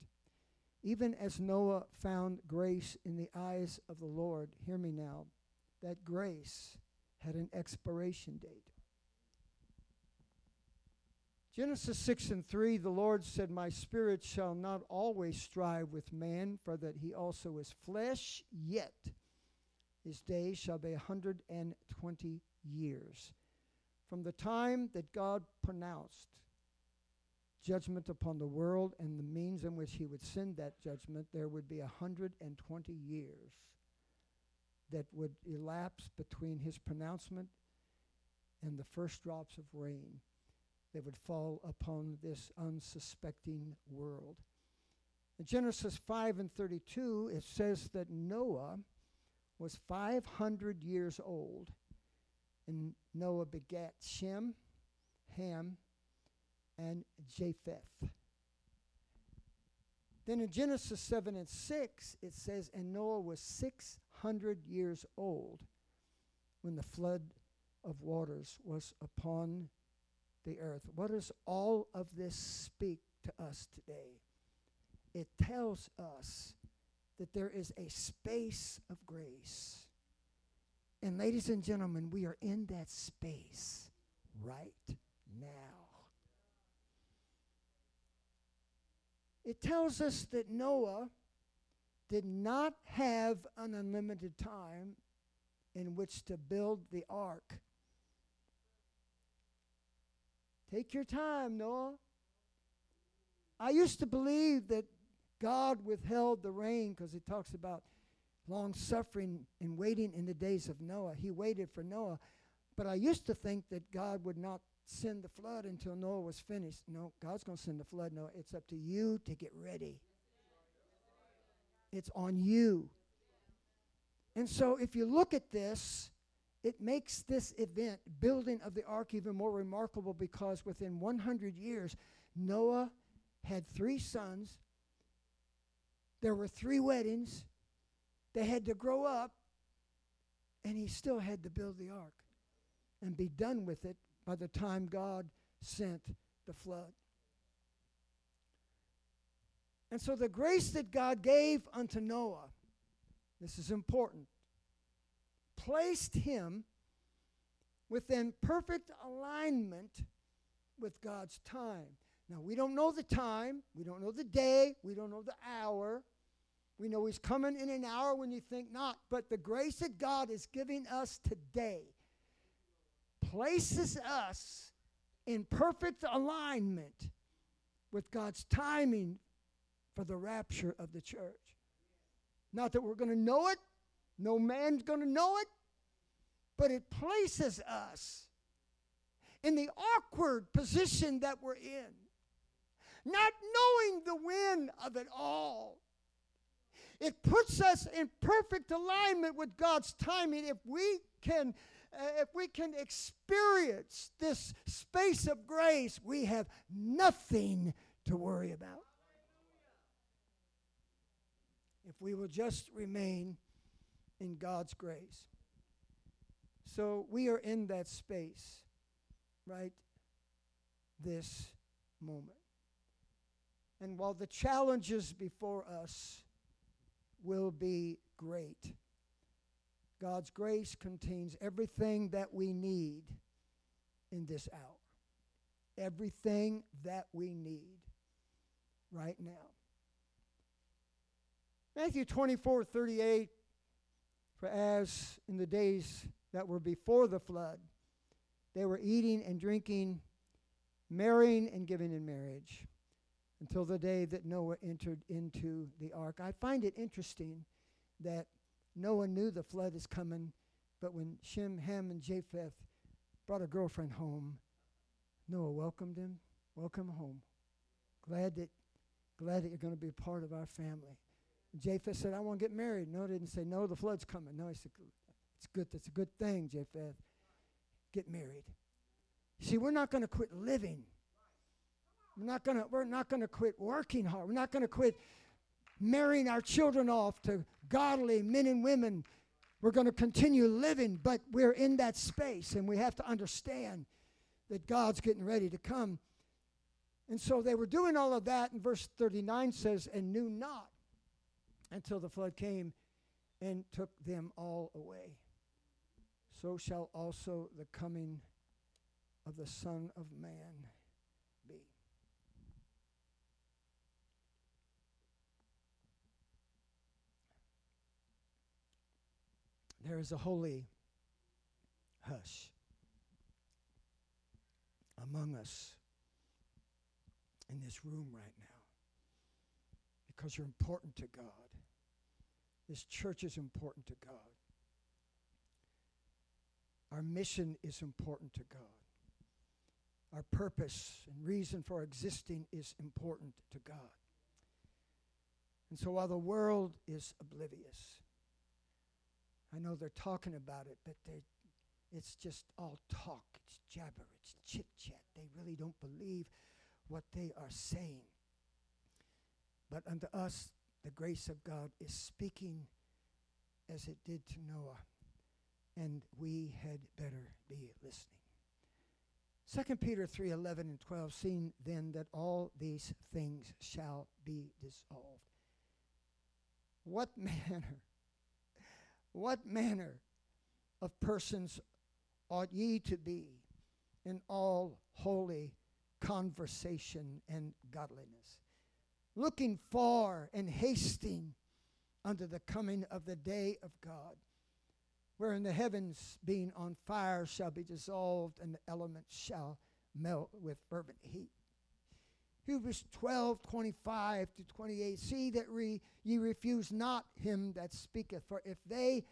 Even as Noah found grace in the eyes of the Lord, hear me now, that grace had an expiration date. Genesis 6 and 3 The Lord said, My spirit shall not always strive with man, for that he also is flesh, yet his days shall be a 120 years. From the time that God pronounced judgment upon the world and the means in which he would send that judgment, there would be 120 years that would elapse between his pronouncement and the first drops of rain that would fall upon this unsuspecting world. In Genesis 5 and 32, it says that Noah was 500 years old, and Noah begat Shem, Ham, and Japheth. Then in Genesis 7 and 6, it says, And Noah was 600 years old when the flood of waters was upon the earth. What does all of this speak to us today? it tells us that there is a space of grace. And, ladies and gentlemen, we are in that space right now. It tells us that Noah did not have an unlimited time in which to build the ark. Take your time, Noah. I used to believe that God withheld the rain because it talks about long suffering and waiting in the days of Noah. He waited for Noah. But I used to think that God would not send the flood until Noah was finished. No, God's going to send the flood, No, It's up to you to get ready. It's on you. And so if you look at this, it makes this event, building of the ark, even more remarkable because within 100 years, Noah had three sons there were three weddings. They had to grow up, and he still had to build the ark and be done with it by the time God sent the flood. And so the grace that God gave unto Noah, this is important, placed him within perfect alignment with God's time. Now, we don't know the time, we don't know the day, we don't know the hour, we know He's coming in an hour when you think not. But the grace that God is giving us today places us in perfect alignment with God's timing for the rapture of the church. Not that we're going to know it, no man's going to know it, but it places us in the awkward position that we're in, not knowing the when of it all. It puts us in perfect alignment with God's timing if we can Uh, if we can experience this space of grace, we have nothing to worry about. If we will just remain in God's grace. So we are in that space right this moment. And while the challenges before us will be great. God's grace contains everything that we need in this hour. Everything that we need right now. Matthew 24 38, for as in the days that were before the flood, they were eating and drinking, marrying and giving in marriage until the day that Noah entered into the ark. I find it interesting that Noah knew the flood is coming, but when Shem, Ham, and Japheth brought a girlfriend home, Noah welcomed him. Welcome home. Glad that, glad that you're going to be a part of our family. Japheth said, I want to get married. Noah didn't say, No, the flood's coming. No, he said, It's good. That's a good thing, Japheth. Get married. See, we're not going to quit living we're not gonna, we're not gonna quit working hard. We're not gonna quit marrying our children off to godly men and women. We're going to continue living, but we're in that space, and we have to understand that God's getting ready to come. And so they were doing all of that, and verse 39 says, and knew not until the flood came and took them all away. So shall also the coming of the Son of Man There is a holy hush among us in this room right now because you're important to God. This church is important to God. Our mission is important to God. Our purpose and reason for existing is important to God. And so while the world is oblivious, I know they're talking about it, but it's just all talk. It's jabber. It's chit chat. They really don't believe what they are saying. But unto us, the grace of God is speaking as it did to Noah, and we had better be listening. 2 Peter 3 11 and 12, seeing then that all these things shall be dissolved. What manner, what manner of persons ought ye to be in all holy conversation and godliness, looking for and hasting unto the coming of the day of God, wherein the heavens being on fire shall be dissolved, and the elements shall melt with fervent heat. Hebrews 12, 25 to 28. See that re, ye refuse not him that speaketh, for if they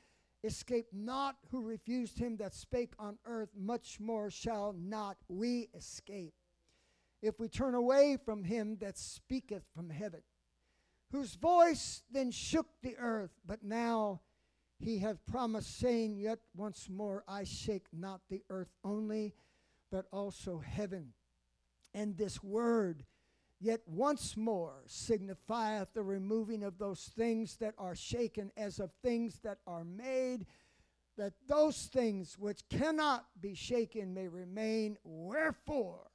escape not who refused him that spake on earth, much more shall not we escape. If we turn away from him that speaketh from heaven, whose voice then shook the earth, but now he hath promised, saying, Yet once more I shake not the earth only, but also heaven. And this word, yet once more, signifieth the removing of those things that are shaken as of things that are made, that those things which cannot be shaken may remain. Wherefore,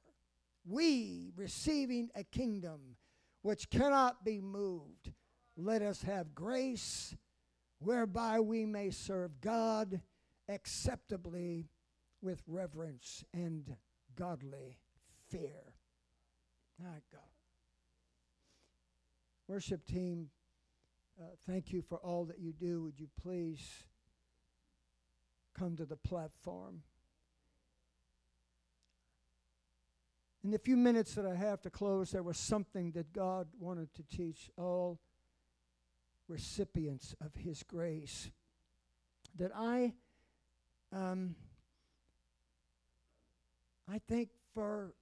we, receiving a kingdom which cannot be moved, let us have grace whereby we may serve God acceptably with reverence and godly fear. My God. Worship team, uh, thank you for all that you do. Would you please come to the platform? In the few minutes that I have to close, there was something that God wanted to teach all recipients of His grace that I, um, I think for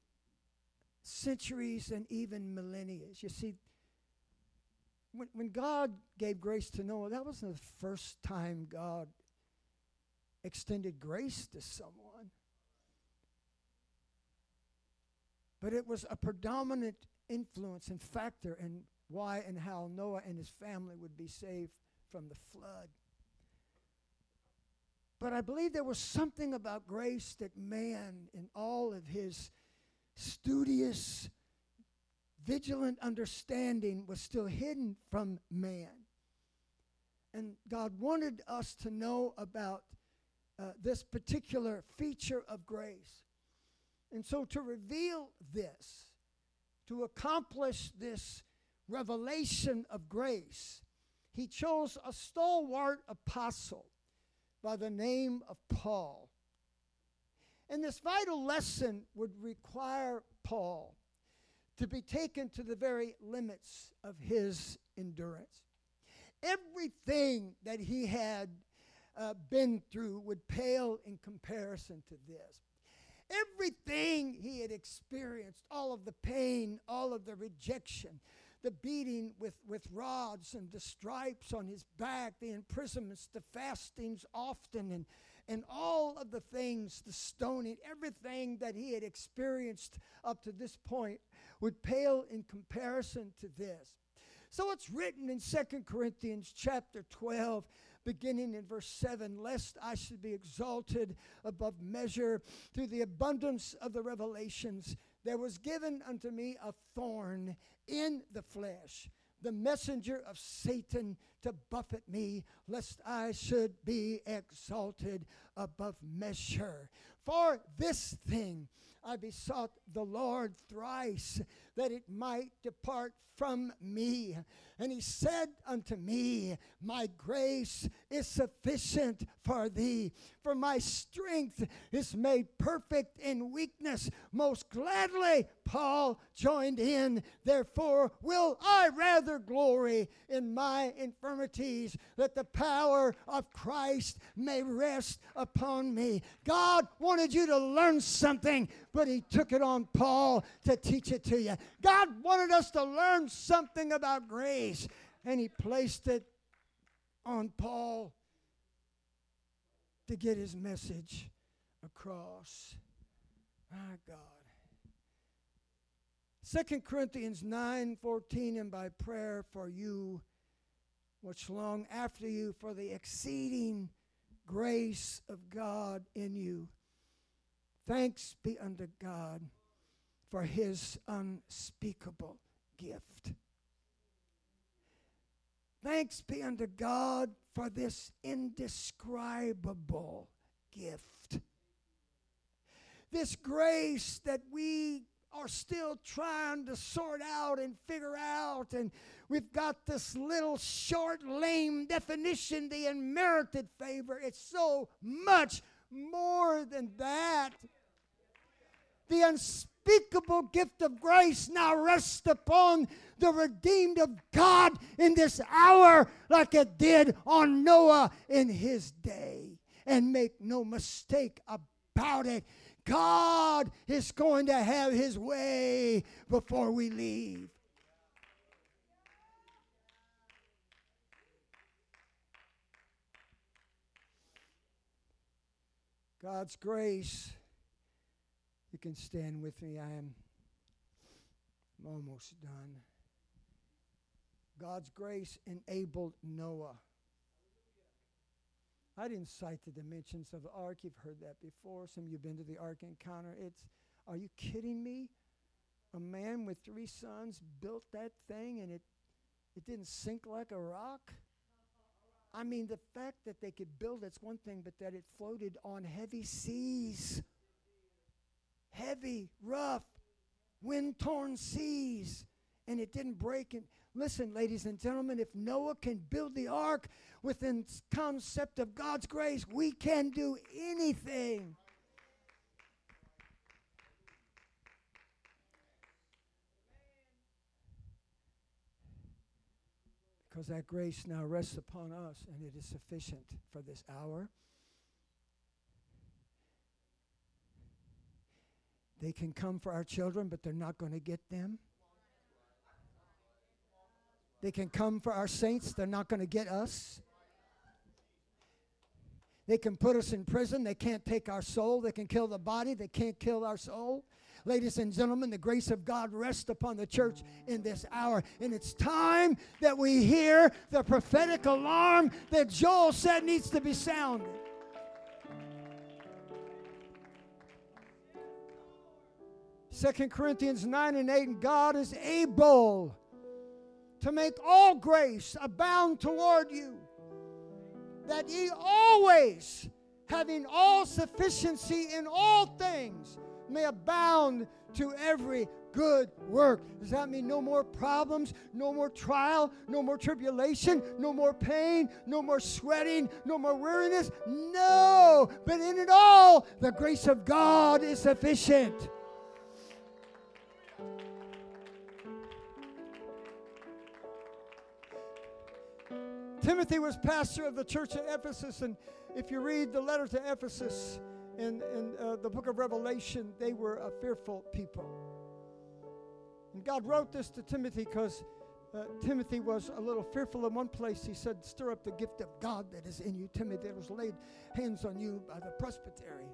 centuries and even millennia. You see, when, when God gave grace to Noah, that wasn't the first time God extended grace to someone. But it was a predominant influence and factor in why and how Noah and his family would be saved from the flood. But I believe there was something about grace that man, in all of his studious, vigilant understanding, was still hidden from man. And God wanted us to know about uh, this particular feature of grace. And so, to reveal this, to accomplish this revelation of grace, he chose a stalwart apostle by the name of Paul. And this vital lesson would require Paul to be taken to the very limits of his endurance. Everything that he had uh, been through would pale in comparison to this. Everything he had experienced, all of the pain, all of the rejection, the beating with, with rods and the stripes on his back, the imprisonments, the fastings often, and, and all of the things, the stoning, everything that he had experienced up to this point would pale in comparison to this. So it's written in Second Corinthians chapter 12, beginning in verse 7 Lest I should be exalted above measure through the abundance of the revelations, there was given unto me a thorn in the flesh, the messenger of Satan to buffet me, lest I should be exalted above measure. For this thing I besought the Lord thrice that it might depart from me. And he said unto me, My grace is sufficient for thee, for my strength is made perfect in weakness. Most gladly, Paul joined in. Therefore, will I rather glory in my infirmities, that the power of Christ may rest upon me. God wanted you to learn something, but he took it on Paul to teach it to you. God wanted us to learn something about grace, and He placed it on Paul to get his message across. My God. Second Corinthians 9 14, and by prayer for you, which long after you, for the exceeding grace of God in you Thanks be unto God for his unspeakable gift. Thanks be unto God for this indescribable gift. This grace that we are still trying to sort out and figure out. And we've got this little short, lame definition, the unmerited favor. It's so much more than that. The unspeakable gift of grace now rests upon the redeemed of God in this hour, like it did on Noah in his day. And make no mistake about it, God is going to have his way before we leave. God's grace. You can stand with me. I am I'm almost done. God's grace enabled Noah. I didn't cite the dimensions of the ark. You've heard that before. Some of you have been to the ark encounter. It's are you kidding me? A man with three sons built that thing and it it didn't sink like a rock. I mean, the fact that they could build it's one thing, but that it floated on heavy seas. Heavy, rough, wind torn seas. And it didn't break. And listen, ladies and gentlemen, if Noah can build the ark within concept of God's grace, we can do anything. Because that grace now rests upon us and it is sufficient for this hour. They can come for our children, but they're not going to get them. They can come for our saints, they're not going to get us. They can put us in prison, they can't take our soul. They can kill the body, they can't kill our soul. Ladies and gentlemen, the grace of God rests upon the church in this hour. And it's time that we hear the prophetic alarm that Joel said needs to be sounded. Second Corinthians 9 and 8, and God is able to make all grace abound toward you, that ye always, having all sufficiency in all things, may abound to every good work. Does that mean no more problems, no more trial, no more tribulation, no more pain, no more sweating, no more weariness? No, but in it all, the grace of God is sufficient. Timothy was pastor of the church at Ephesus, and if you read the letter to Ephesus, in, in uh, the book of Revelation, they were a fearful people. And God wrote this to Timothy because uh, Timothy was a little fearful in one place. He said, Stir up the gift of God that is in you, Timothy, that was laid hands on you by the presbytery.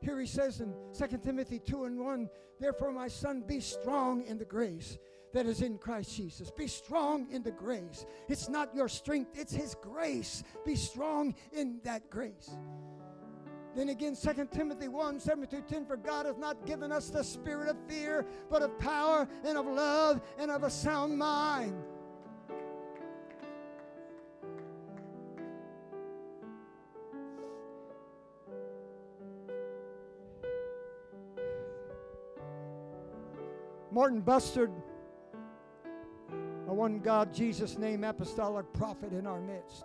Here he says in 2 Timothy 2 and 1, Therefore, my son, be strong in the grace that is in Christ Jesus. Be strong in the grace. It's not your strength, it's his grace. Be strong in that grace. Then again, 2 Timothy 1 7 through 10 For God hath not given us the spirit of fear, but of power and of love and of a sound mind. Martin Bustard, a one God, Jesus name apostolic prophet in our midst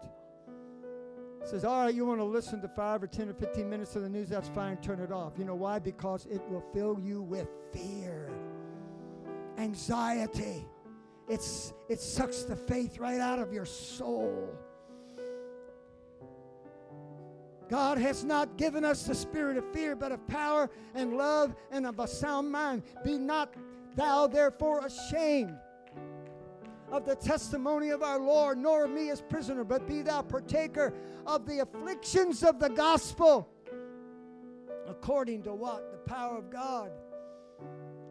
says, All right, you want to listen to five or 10 or 15 minutes of the news, that's fine, turn it off. You know why? Because it will fill you with fear, anxiety. It's, it sucks the faith right out of your soul. God has not given us the spirit of fear, but of power and love and of a sound mind. Be not thou therefore ashamed of the testimony of our Lord, nor of me as prisoner, but be thou partaker of the afflictions of the gospel, according to what? The power of God,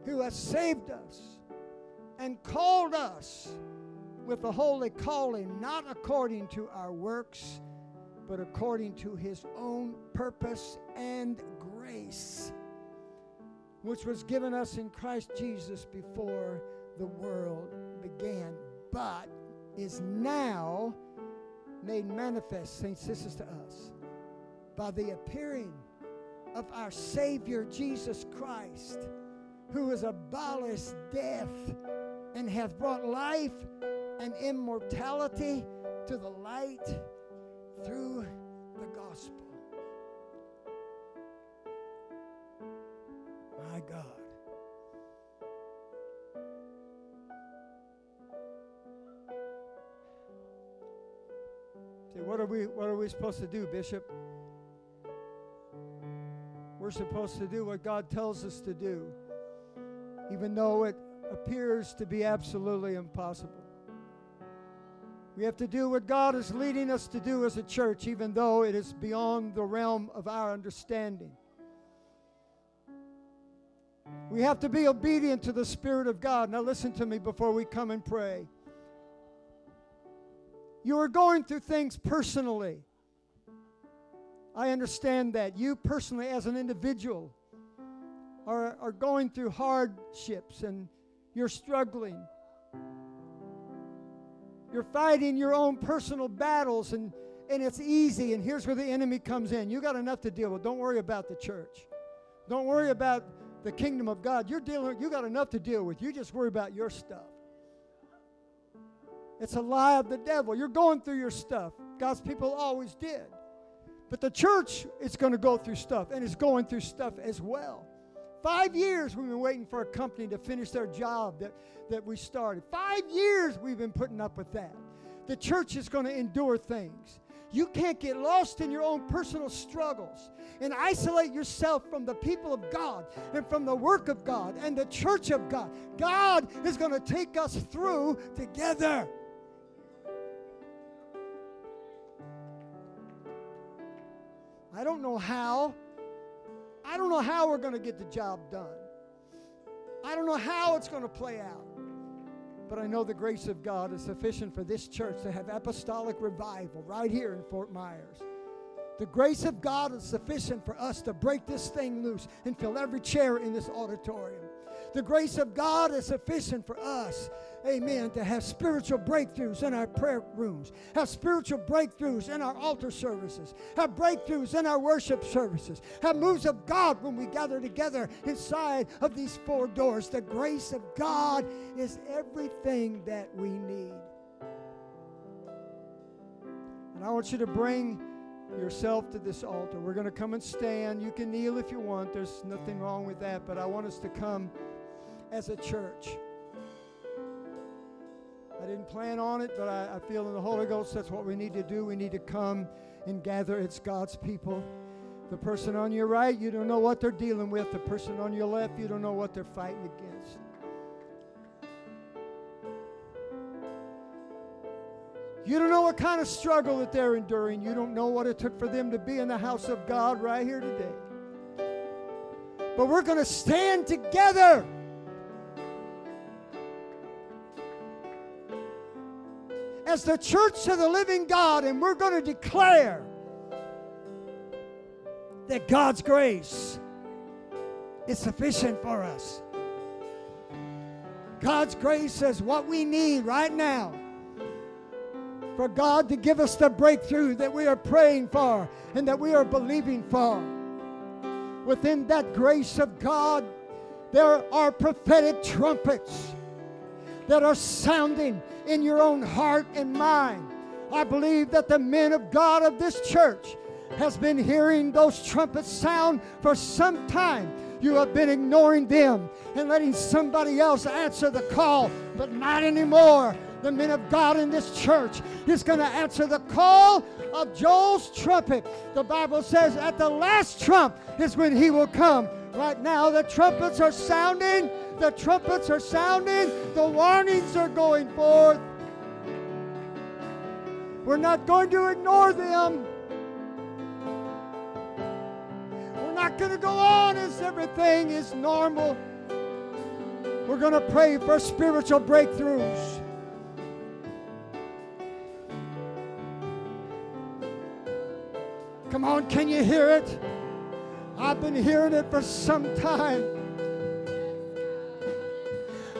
who has saved us and called us with a holy calling, not according to our works, but according to his own purpose and grace, which was given us in Christ Jesus before the world began, but is now made manifest, saints, this is to us, by the appearing of our Savior Jesus Christ, who has abolished death and hath brought life and immortality to the light through the gospel. My God. What are we what are we supposed to do, Bishop? We're supposed to do what God tells us to do, even though it appears to be absolutely impossible. We have to do what God is leading us to do as a church, even though it is beyond the realm of our understanding. We have to be obedient to the Spirit of God. Now, listen to me before we come and pray. You are going through things personally. I understand that. You personally, as an individual, are, are going through hardships and you're struggling. You're fighting your own personal battles and, and it's easy. And here's where the enemy comes in. You got enough to deal with. Don't worry about the church. Don't worry about the kingdom of God. You're dealing, you got enough to deal with. You just worry about your stuff. It's a lie of the devil. You're going through your stuff. God's people always did. But the church is going to go through stuff and is going through stuff as well. Five years we've been waiting for a company to finish their job that, that we started. Five years we've been putting up with that. The church is going to endure things. You can't get lost in your own personal struggles and isolate yourself from the people of God and from the work of God and the church of God. God is going to take us through together. I don't know how. I don't know how we're going to get the job done. I don't know how it's going to play out. But I know the grace of God is sufficient for this church to have apostolic revival right here in Fort Myers. The grace of God is sufficient for us to break this thing loose and fill every chair in this auditorium. The grace of God is sufficient for us, amen, to have spiritual breakthroughs in our prayer rooms, have spiritual breakthroughs in our altar services, have breakthroughs in our worship services, have moves of God when we gather together inside of these four doors. The grace of God is everything that we need. And I want you to bring yourself to this altar. We're going to come and stand. You can kneel if you want, there's nothing wrong with that, but I want us to come as a church. I didn't plan on it, but I, I, feel in the Holy Ghost that's what we need to do. We need to come and gather. It's God's people. The person on your right, you don't know what they're dealing with. The person on your left, you don't know what they're fighting against. You don't know what kind of struggle that they're enduring. You don't know what it took for them to be in the house of God right here today. But we're going to stand together. As the church of the living God, and we're going to declare that God's grace is sufficient for us. God's grace is what we need right now for God to give us the breakthrough that we are praying for and that we are believing for. Within that grace of God, there are prophetic trumpets that are sounding in your own heart and mind. I believe that the men of God of this church has been hearing those trumpets sound for some time. You have been ignoring them and letting somebody else answer the call, but not anymore. The men of God in this church is going to answer the call of Joel's trumpet. The Bible says at the last trump is when he will come. Right now, the trumpets are sounding. The trumpets are sounding. The warnings are going forth. We're not going to ignore them. We're not going to go on as everything is normal. We're going to pray for spiritual breakthroughs. Come on, can you hear it? I've been hearing it for some time.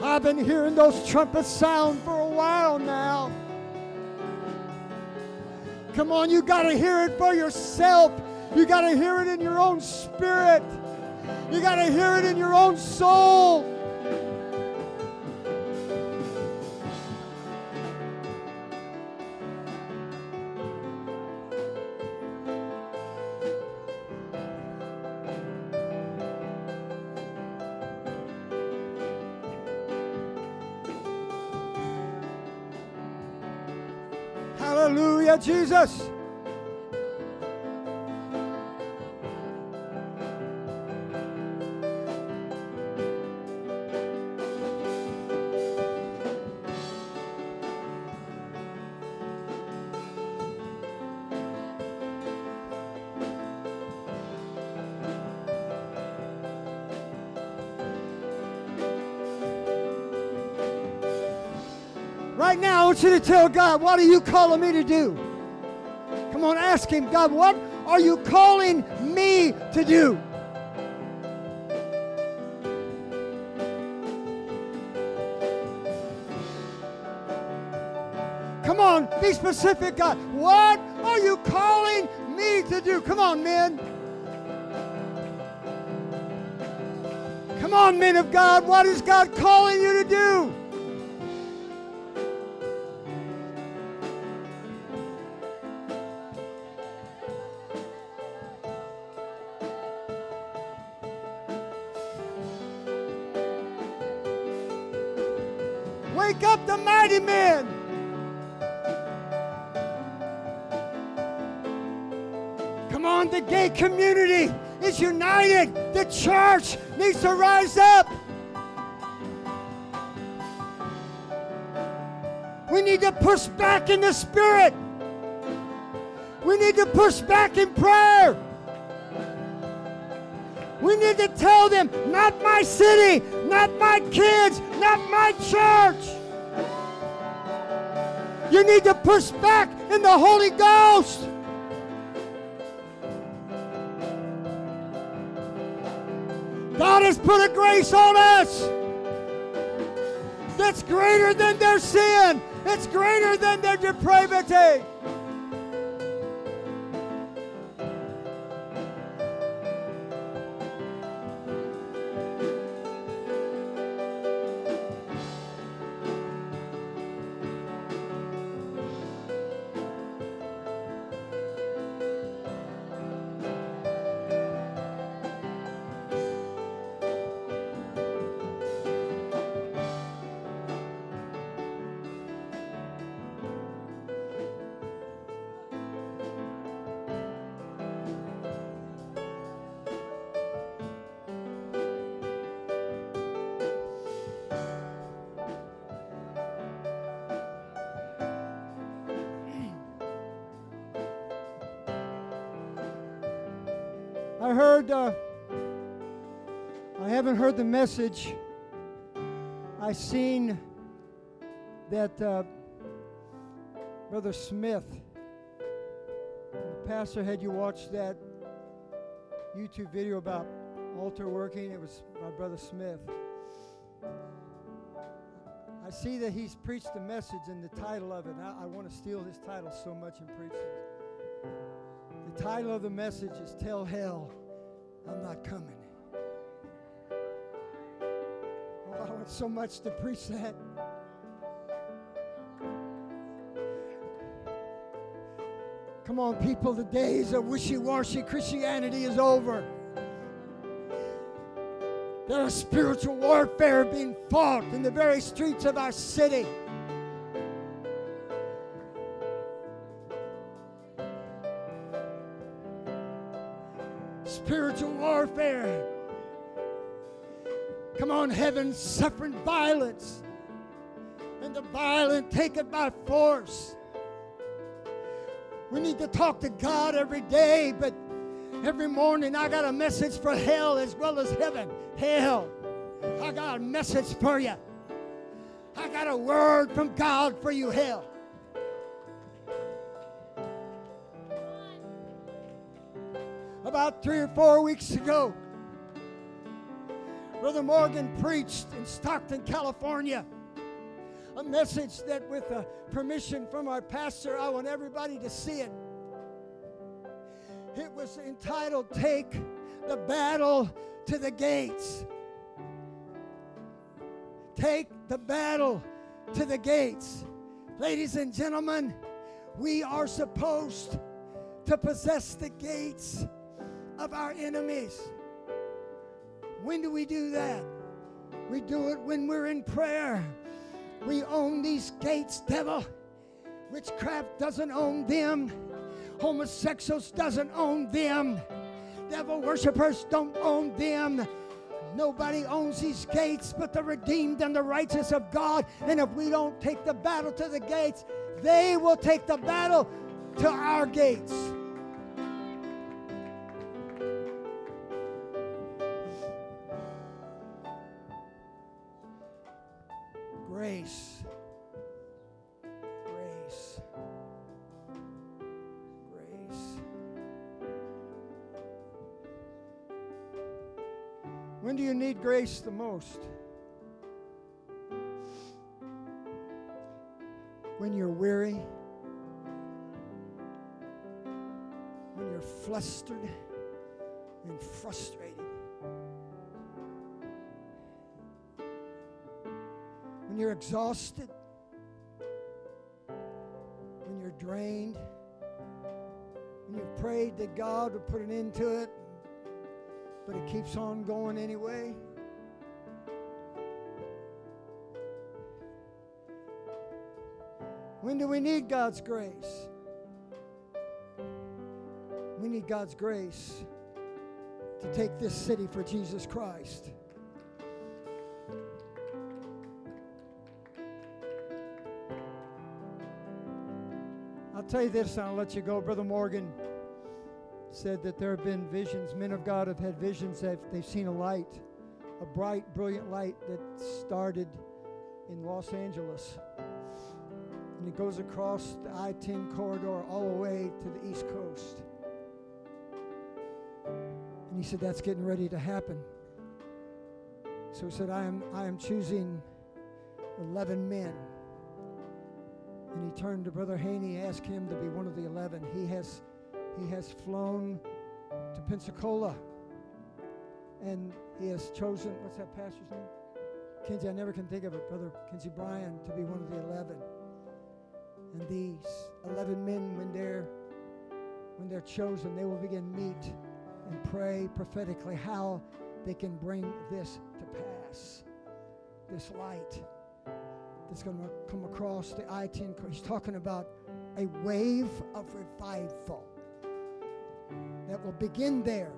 I've been hearing those trumpets sound for a while now. Come on, you got to hear it for yourself. You got to hear it in your own spirit. You got to hear it in your own soul. Hallelujah, Jesus. Want you to tell God, what are you calling me to do? Come on, ask Him, God, what are you calling me to do? Come on, be specific, God. What are you calling me to do? Come on, men. Come on, men of God. What is God calling you to do? The church needs to rise up. We need to push back in the spirit. We need to push back in prayer. We need to tell them, not my city, not my kids, not my church. You need to push back in the Holy Ghost. Grace on us that's greater than their sin, it's greater than their depravity. I uh, I haven't heard the message. I seen that uh, Brother Smith, the pastor had you watch that YouTube video about altar working. It was by Brother Smith. I see that he's preached the message and the title of it. I, I want to steal his title so much and preach it. The title of the message is Tell Hell I'm Not Coming. Oh, I want so much to preach that. Come on, people, the days of wishy washy Christianity is over. There is spiritual warfare being fought in the very streets of our city. Heaven suffering violence. And the violent take it by force. We need to talk to God every day, but every morning I got a message for hell as well as heaven. Hell, I got a message for you. I got a word from God for you, hell. About three or four weeks ago, Brother Morgan preached in Stockton, California. A message that, with a permission from our pastor, I want everybody to see it. It was entitled Take the Battle to the Gates. Take the battle to the gates. Ladies and gentlemen, we are supposed to possess the gates of our enemies. When do we do that? We do it when we're in prayer. We own these gates, devil. Witchcraft doesn't own them. Homosexuals doesn't own them. Devil worshippers don't own them. Nobody owns these gates but the redeemed and the righteous of God. And if we don't take the battle to the gates, they will take the battle to our gates. The most? When you're weary, when you're flustered and frustrated. when you're exhausted, when you're drained, when you've prayed that God would put an end to it, but it keeps on going anyway. When do we need God's grace? We need God's grace to take this city for Jesus Christ. I'll tell you this, and I'll let you go. Brother Morgan said that there have been visions. Men of God have had visions that they've seen a light, a bright, brilliant light that started in Los Angeles. And it goes across the I 10 corridor all the way to the East Coast. And he said, That's getting ready to happen. So he said, I am, I am choosing 11 men and he turned to Brother Haney, asked him to be one of the eleven. He has, he has flown to Pensacola, and he has chosen. What's that pastor's name? Kinsey. I never can think of it. Brother Kinsey Bryan to be one of the eleven. And these eleven men, when they're when they're chosen, they will begin meet and pray prophetically how they can bring this to pass. This light that's going to come across the I 10. He's talking about a wave of revival that will begin there,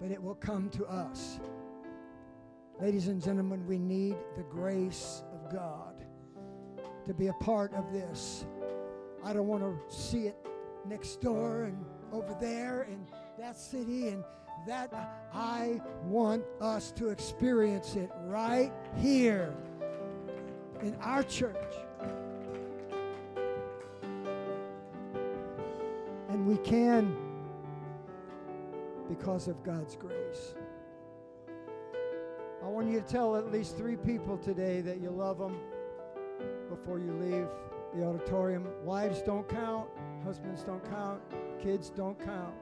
but it will come to us. Ladies and gentlemen, we need the grace of God to be a part of this. I don't want to see it next door and over there and that city and that. I want us to experience it right here in our church. And we can because of God's grace. I want you to tell at least three people today that you love them before you leave the auditorium. Wives don't count, husbands don't count, kids don't count.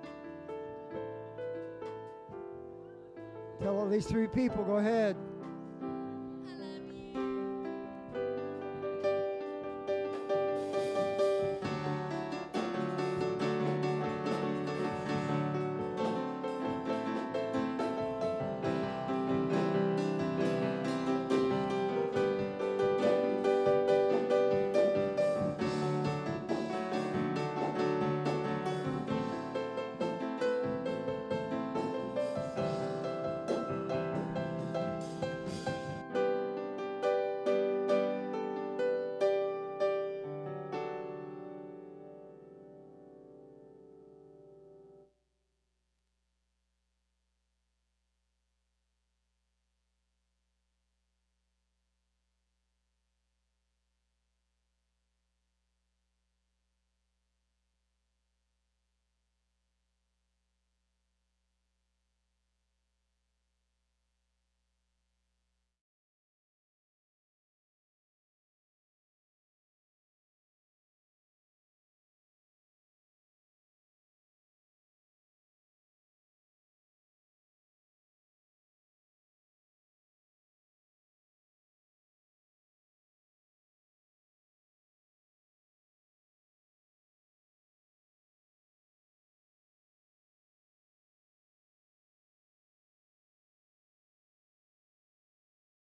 Tell at least three people, go ahead.